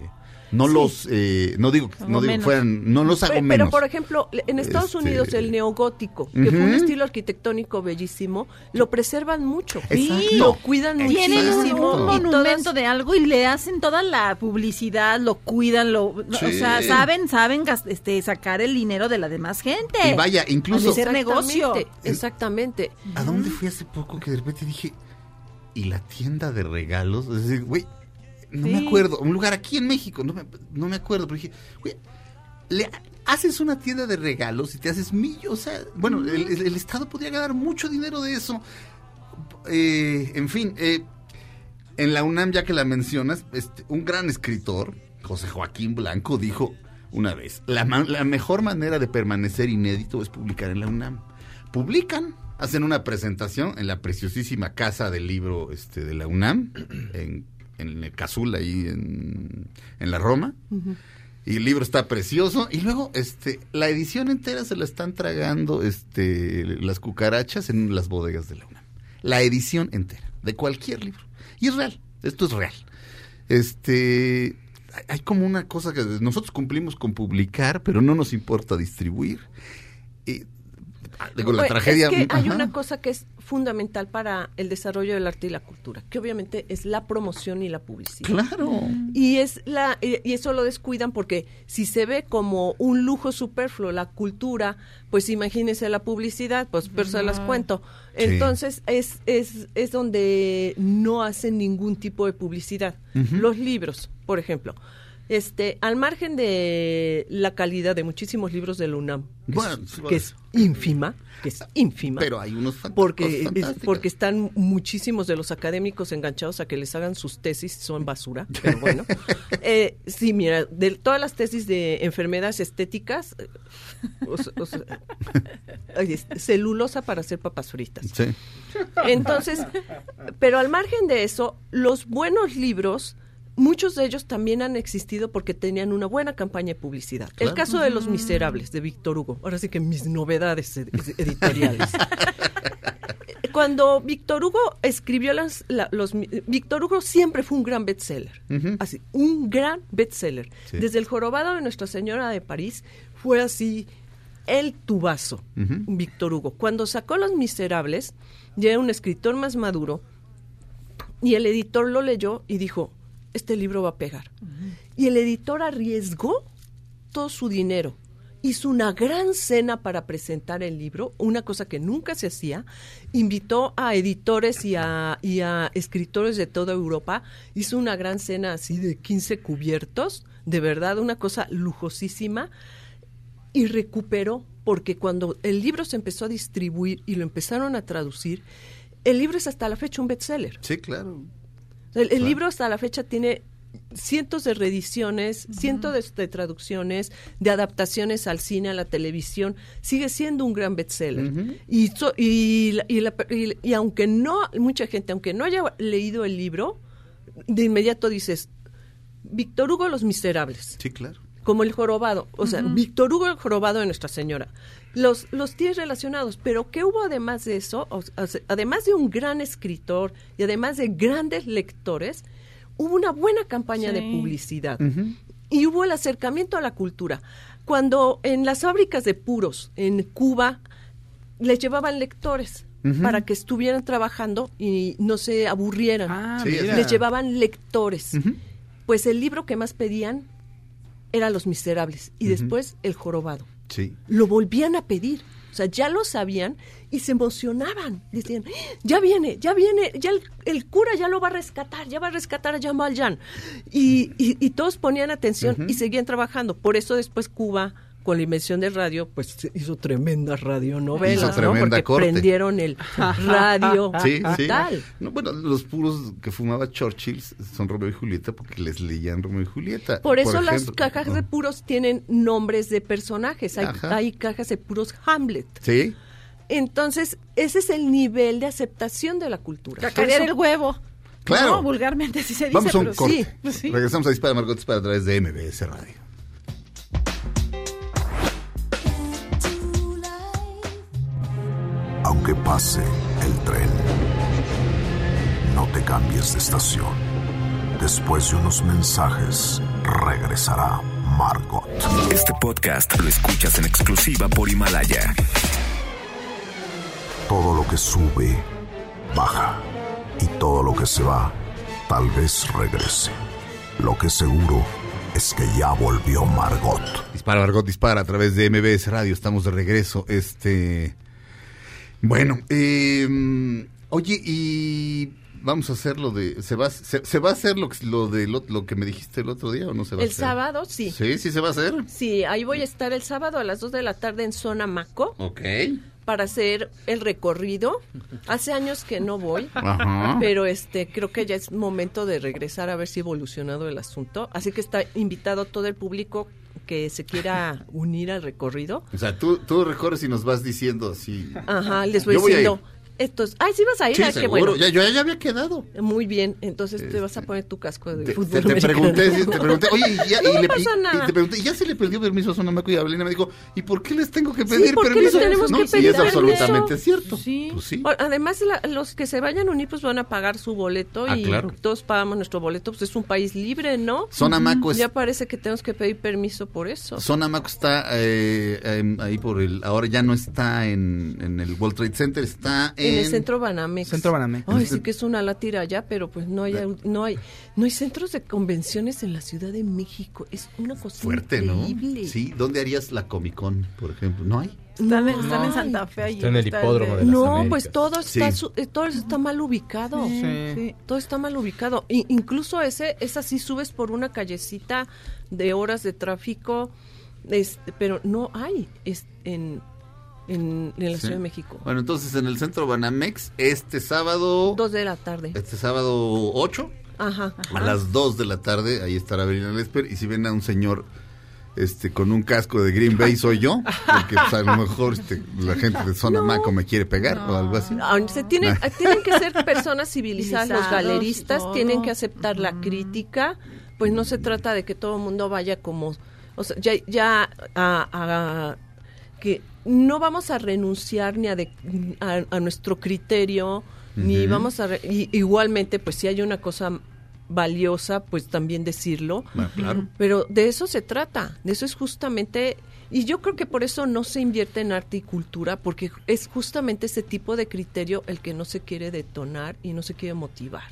No los, eh, no digo, Hago no digo que menos. fueran, no los hago Pero, menos. pero, por ejemplo, en Estados Este- Unidos el neogótico, que fue un estilo arquitectónico bellísimo, lo preservan mucho. Exacto. Lo cuidan Tienen un, muchísimo. un y monumento todas- de algo y le hacen toda la publicidad, lo cuidan, lo, o sea, saben, saben este, sacar el dinero de la demás gente. Y vaya, incluso- Hacer negocio. Exactamente, Exactamente. ¿A dónde fui hace poco que de repente dije, ¿y la tienda de regalos? Es decir, güey, no me acuerdo, un lugar aquí en México, no me, no me acuerdo, pero dije, güey, le haces una tienda de regalos y te haces millo, o sea, bueno, el, el- el Estado podría ganar mucho dinero de eso. Eh, en fin, eh, en la UNAM, ya que la mencionas, este, un gran escritor, José Joaquín Blanco, dijo una vez, la, la mejor manera de permanecer inédito es publicar en la UNAM. Publican, hacen una presentación en la preciosísima casa del libro este, de la UNAM, en, en el Cazul, ahí en, en la Roma. Y el libro está precioso. Y luego, este, la edición entera se la están tragando este, las cucarachas en las bodegas de la UNAM. La edición entera, de cualquier libro. Y es real, esto es real. Este, hay- como una cosa que nosotros cumplimos con publicar, pero no nos importa distribuir. Y, digo, la Pues, tragedia... Es que hay una cosa que es fundamental para el desarrollo del arte y la cultura, que obviamente es la promoción y la publicidad. Claro. Y es la y eso lo descuidan porque si se ve como un lujo superfluo la cultura, pues imagínense la publicidad, pues pero se las cuento. Sí. Entonces es es es donde no hacen ningún tipo de publicidad. Los libros, por ejemplo, este al margen de la calidad de muchísimos libros de la UNAM, que, Bueno, es, que es ínfima, que es ínfima. Pero hay unos porque es- porque están muchísimos de los académicos enganchados a que les hagan sus tesis, son basura, pero bueno. Eh, sí, mira, de todas las tesis de enfermedades estéticas, o o celulosa para hacer papas fritas. Sí. Entonces, pero al margen de eso, los buenos libros, muchos de ellos también han existido porque tenían una buena campaña de publicidad. El caso de Los Miserables, de Víctor Hugo. Ahora sí que mis novedades ed- editoriales. Cuando Víctor Hugo escribió las, la- los... Víctor Hugo siempre fue un gran bestseller. Así, un gran bestseller. Sí. Desde El Jorobado de Nuestra Señora de París fue así el tubazo. Víctor Hugo. Cuando sacó Los Miserables, ya era un escritor más maduro y el editor lo leyó y dijo, este libro va a pegar. Y el editor arriesgó todo su dinero. Hizo una gran cena para presentar el libro, una cosa que nunca se hacía. Invitó a editores y a, y a escritores de toda Europa. Hizo una gran cena así de 15 cubiertos, de verdad, una cosa lujosísima. Y recuperó, porque cuando el libro se empezó a distribuir y lo empezaron a traducir, el libro es hasta la fecha un bestseller. Sí, claro. El, el Claro. libro hasta la fecha tiene cientos de reediciones, cientos de, de traducciones, de adaptaciones al cine, a la televisión. Sigue siendo un gran bestseller. y, so- y, la- y, la- y- y aunque no, mucha gente, aunque no haya leído el libro, de inmediato dices, Víctor Hugo Los Miserables Sí, claro. Como el jorobado, o sea, Víctor Hugo el jorobado de Nuestra Señora. Los, los tienes relacionados, pero ¿qué hubo además de eso? O sea, además de un gran escritor y además de grandes lectores, hubo una buena campaña de publicidad y hubo el acercamiento a la cultura. Cuando en las fábricas de puros en Cuba les llevaban lectores para que estuvieran trabajando y no se aburrieran. Ah, Sí. Les llevaban lectores. Pues el libro que más pedían era Los Miserables y después El Jorobado. Sí. Lo volvían a pedir. O sea, ya lo sabían y se emocionaban. Decían, "¡Ah! ya viene, ya viene, ya el, el cura ya lo va a rescatar, ya va a rescatar a Jean Valjean. Y, y, y todos ponían atención y seguían trabajando. Por eso después Cuba, con la invención del radio, pues hizo tremendas radionovelas, Hizo ¿no? tremenda Porque corte. prendieron el radio Sí, sí. tal. No, bueno, los puros que fumaba Churchill son Romeo y Julieta porque les leían Romeo y Julieta. Por eso las ejemplo. cajas de puros tienen nombres de personajes. Hay, hay cajas de puros Hamlet. Sí. Entonces, ese es el nivel de aceptación de la cultura. Cacarear el huevo. Claro. No, vulgarmente así se dice. Vamos a un pero corte. sí, sí. Regresamos a Dispara Margot Dispara a través de MBS Radio. Aunque pase el tren, no te cambies de estación. Después de unos mensajes, regresará Margot. Este podcast lo escuchas en exclusiva por Himalaya. Todo lo que sube, baja. Y todo lo que se va, tal vez regrese. Lo que seguro es que ya volvió Margot. Dispara, Margot, dispara a través de MBS Radio. Estamos de regreso. Este. Bueno, eh, oye, y vamos a hacer lo de. ¿Se va, se, se va a hacer lo, que- lo de lo, lo que me dijiste el otro día o no se va a El hacer? sábado, sí. Sí, sí se va a hacer. Sí, ahí voy a estar el sábado a las 2 de la tarde en Zona Maco Ok. Para hacer el recorrido. Hace años que no voy, Ajá. pero este creo que ya es momento de regresar a ver si ha evolucionado el asunto. Así que está invitado todo el público que se quiera unir al recorrido. O sea, tú, tú recorres y nos vas diciendo así. Ajá, les voy Yo diciendo. Estos, ay, sí vas a ir, Sí, ah, qué seguro. bueno. Ya, yo ya había quedado. Muy bien, entonces te vas a poner tu casco de Te, fútbol te- te pregunté, sí, te pregunté, oye, y, ya, y No le, pasa y- y nada. te pregunté, ¿y ya se le perdió permiso a Sonamaco y a Belina? Me dijo, ¿y por qué les tengo que pedir ¿por qué permiso? les tenemos No, que sí, pedir es absolutamente cierto. Sí. Pues sí. Además, la- los que se vayan a unir, pues van a pagar su boleto Ah, y claro. todos pagamos nuestro boleto. Pues es un país libre, ¿no? Sonamaco es- Ya parece que tenemos que pedir permiso por eso. Sonamaco está eh, em, ahí por el, ahora ya no está en, en el World Trade Center, está en... En el centro Banamex. Centro Banamex. Ay, sí que es una látira allá, pero pues no hay, no hay, no hay centros de convenciones en la Ciudad de México. Es una cosa Fuerte, ¿no? increíble. Sí, ¿dónde harías la Comic Con, por ejemplo? ¿No hay? Están, en- No están. Santa Fe. ahí Está en el hipódromo de las No, Américas. pues todo está, Sí. su- eh, todo está mal ubicado. Sí. Todo está mal ubicado. I- incluso ese, es así, subes por una callecita de horas de tráfico, este, pero no hay es en, en, en la Sí. Ciudad de México. Bueno, entonces en el centro Banamex, este sábado, Dos de la tarde. este sábado 8, Ajá. a las 2 de la tarde, ahí estará Belina Lesper, y si ven a un señor este con un casco de Green Bay soy yo, porque pues, a lo mejor este, la gente de Sonamaco me quiere pegar o algo así. Se tienen, tienen que ser personas civilizadas, los galeristas todo. tienen que aceptar la crítica, pues no se trata de que todo el mundo vaya como, o sea, ya, ya a, a- que no vamos a renunciar ni a, de- a, a nuestro criterio, ni vamos a, re- y- igualmente, pues si hay una cosa valiosa, pues también decirlo. Claro. Pero de eso se trata, de eso es justamente, y yo creo que por eso no se invierte en arte y cultura, porque es justamente ese tipo de criterio el que no se quiere detonar y no se quiere motivar.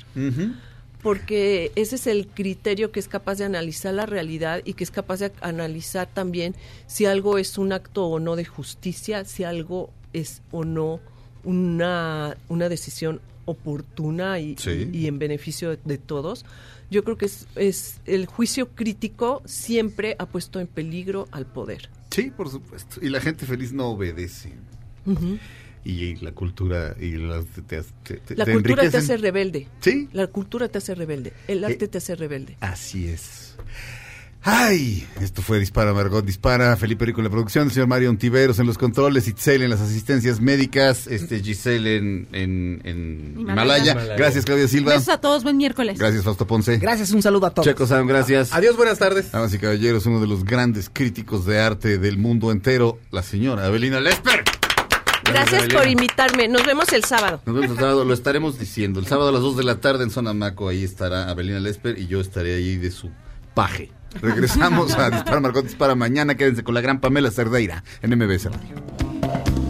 Porque ese es el criterio que es capaz de analizar la realidad y que es capaz de analizar también si algo es un acto o no de justicia, si algo es o no una, una decisión oportuna y, Sí. y en beneficio de, de todos. Yo creo que es, es el juicio crítico siempre ha puesto en peligro al poder. Sí, por supuesto. Y la gente feliz no obedece. Ujú. Y la cultura y las te, te- te- La cultura te hace rebelde. Sí. La cultura te hace rebelde. El arte Eh, te hace rebelde. Así es. Ay, esto fue Dispara Margot Dispara, Felipe Rico en la producción, el señor Mario Ontiveros en los controles, Itzel en las asistencias médicas, este Giselle en, en, en Himalaya. Himalaya. Gracias Claudia Silva. Besos a todos, buen miércoles. Gracias Fausto Ponce. Gracias, un saludo a todos. Checo Sam, gracias. Adiós, buenas tardes. Damas y caballeros, uno de los grandes críticos de arte del mundo entero, la señora Abelina Lesper. Gracias por invitarme. Nos vemos el sábado. Nos vemos el sábado, lo estaremos diciendo. El sábado a las 2 de la tarde en Zona Maco, ahí estará Abelina Lesper y yo estaré ahí de su paje. Regresamos a Dispara Margot Dispara mañana. Quédense con la gran Pamela Cerdeira en MBS Radio.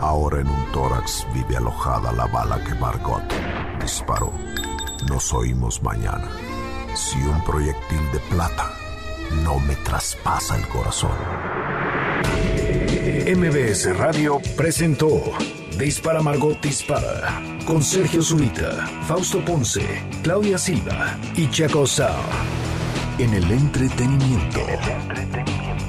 Ahora en un tórax vive alojada la bala que Margot disparó. Nos oímos mañana. Si un proyectil de plata no me traspasa el corazón. MBS Radio presentó Dispara Margot Dispara con Sergio Zurita, Fausto Ponce, Claudia Silva y Chaco Sao. En el entretenimiento.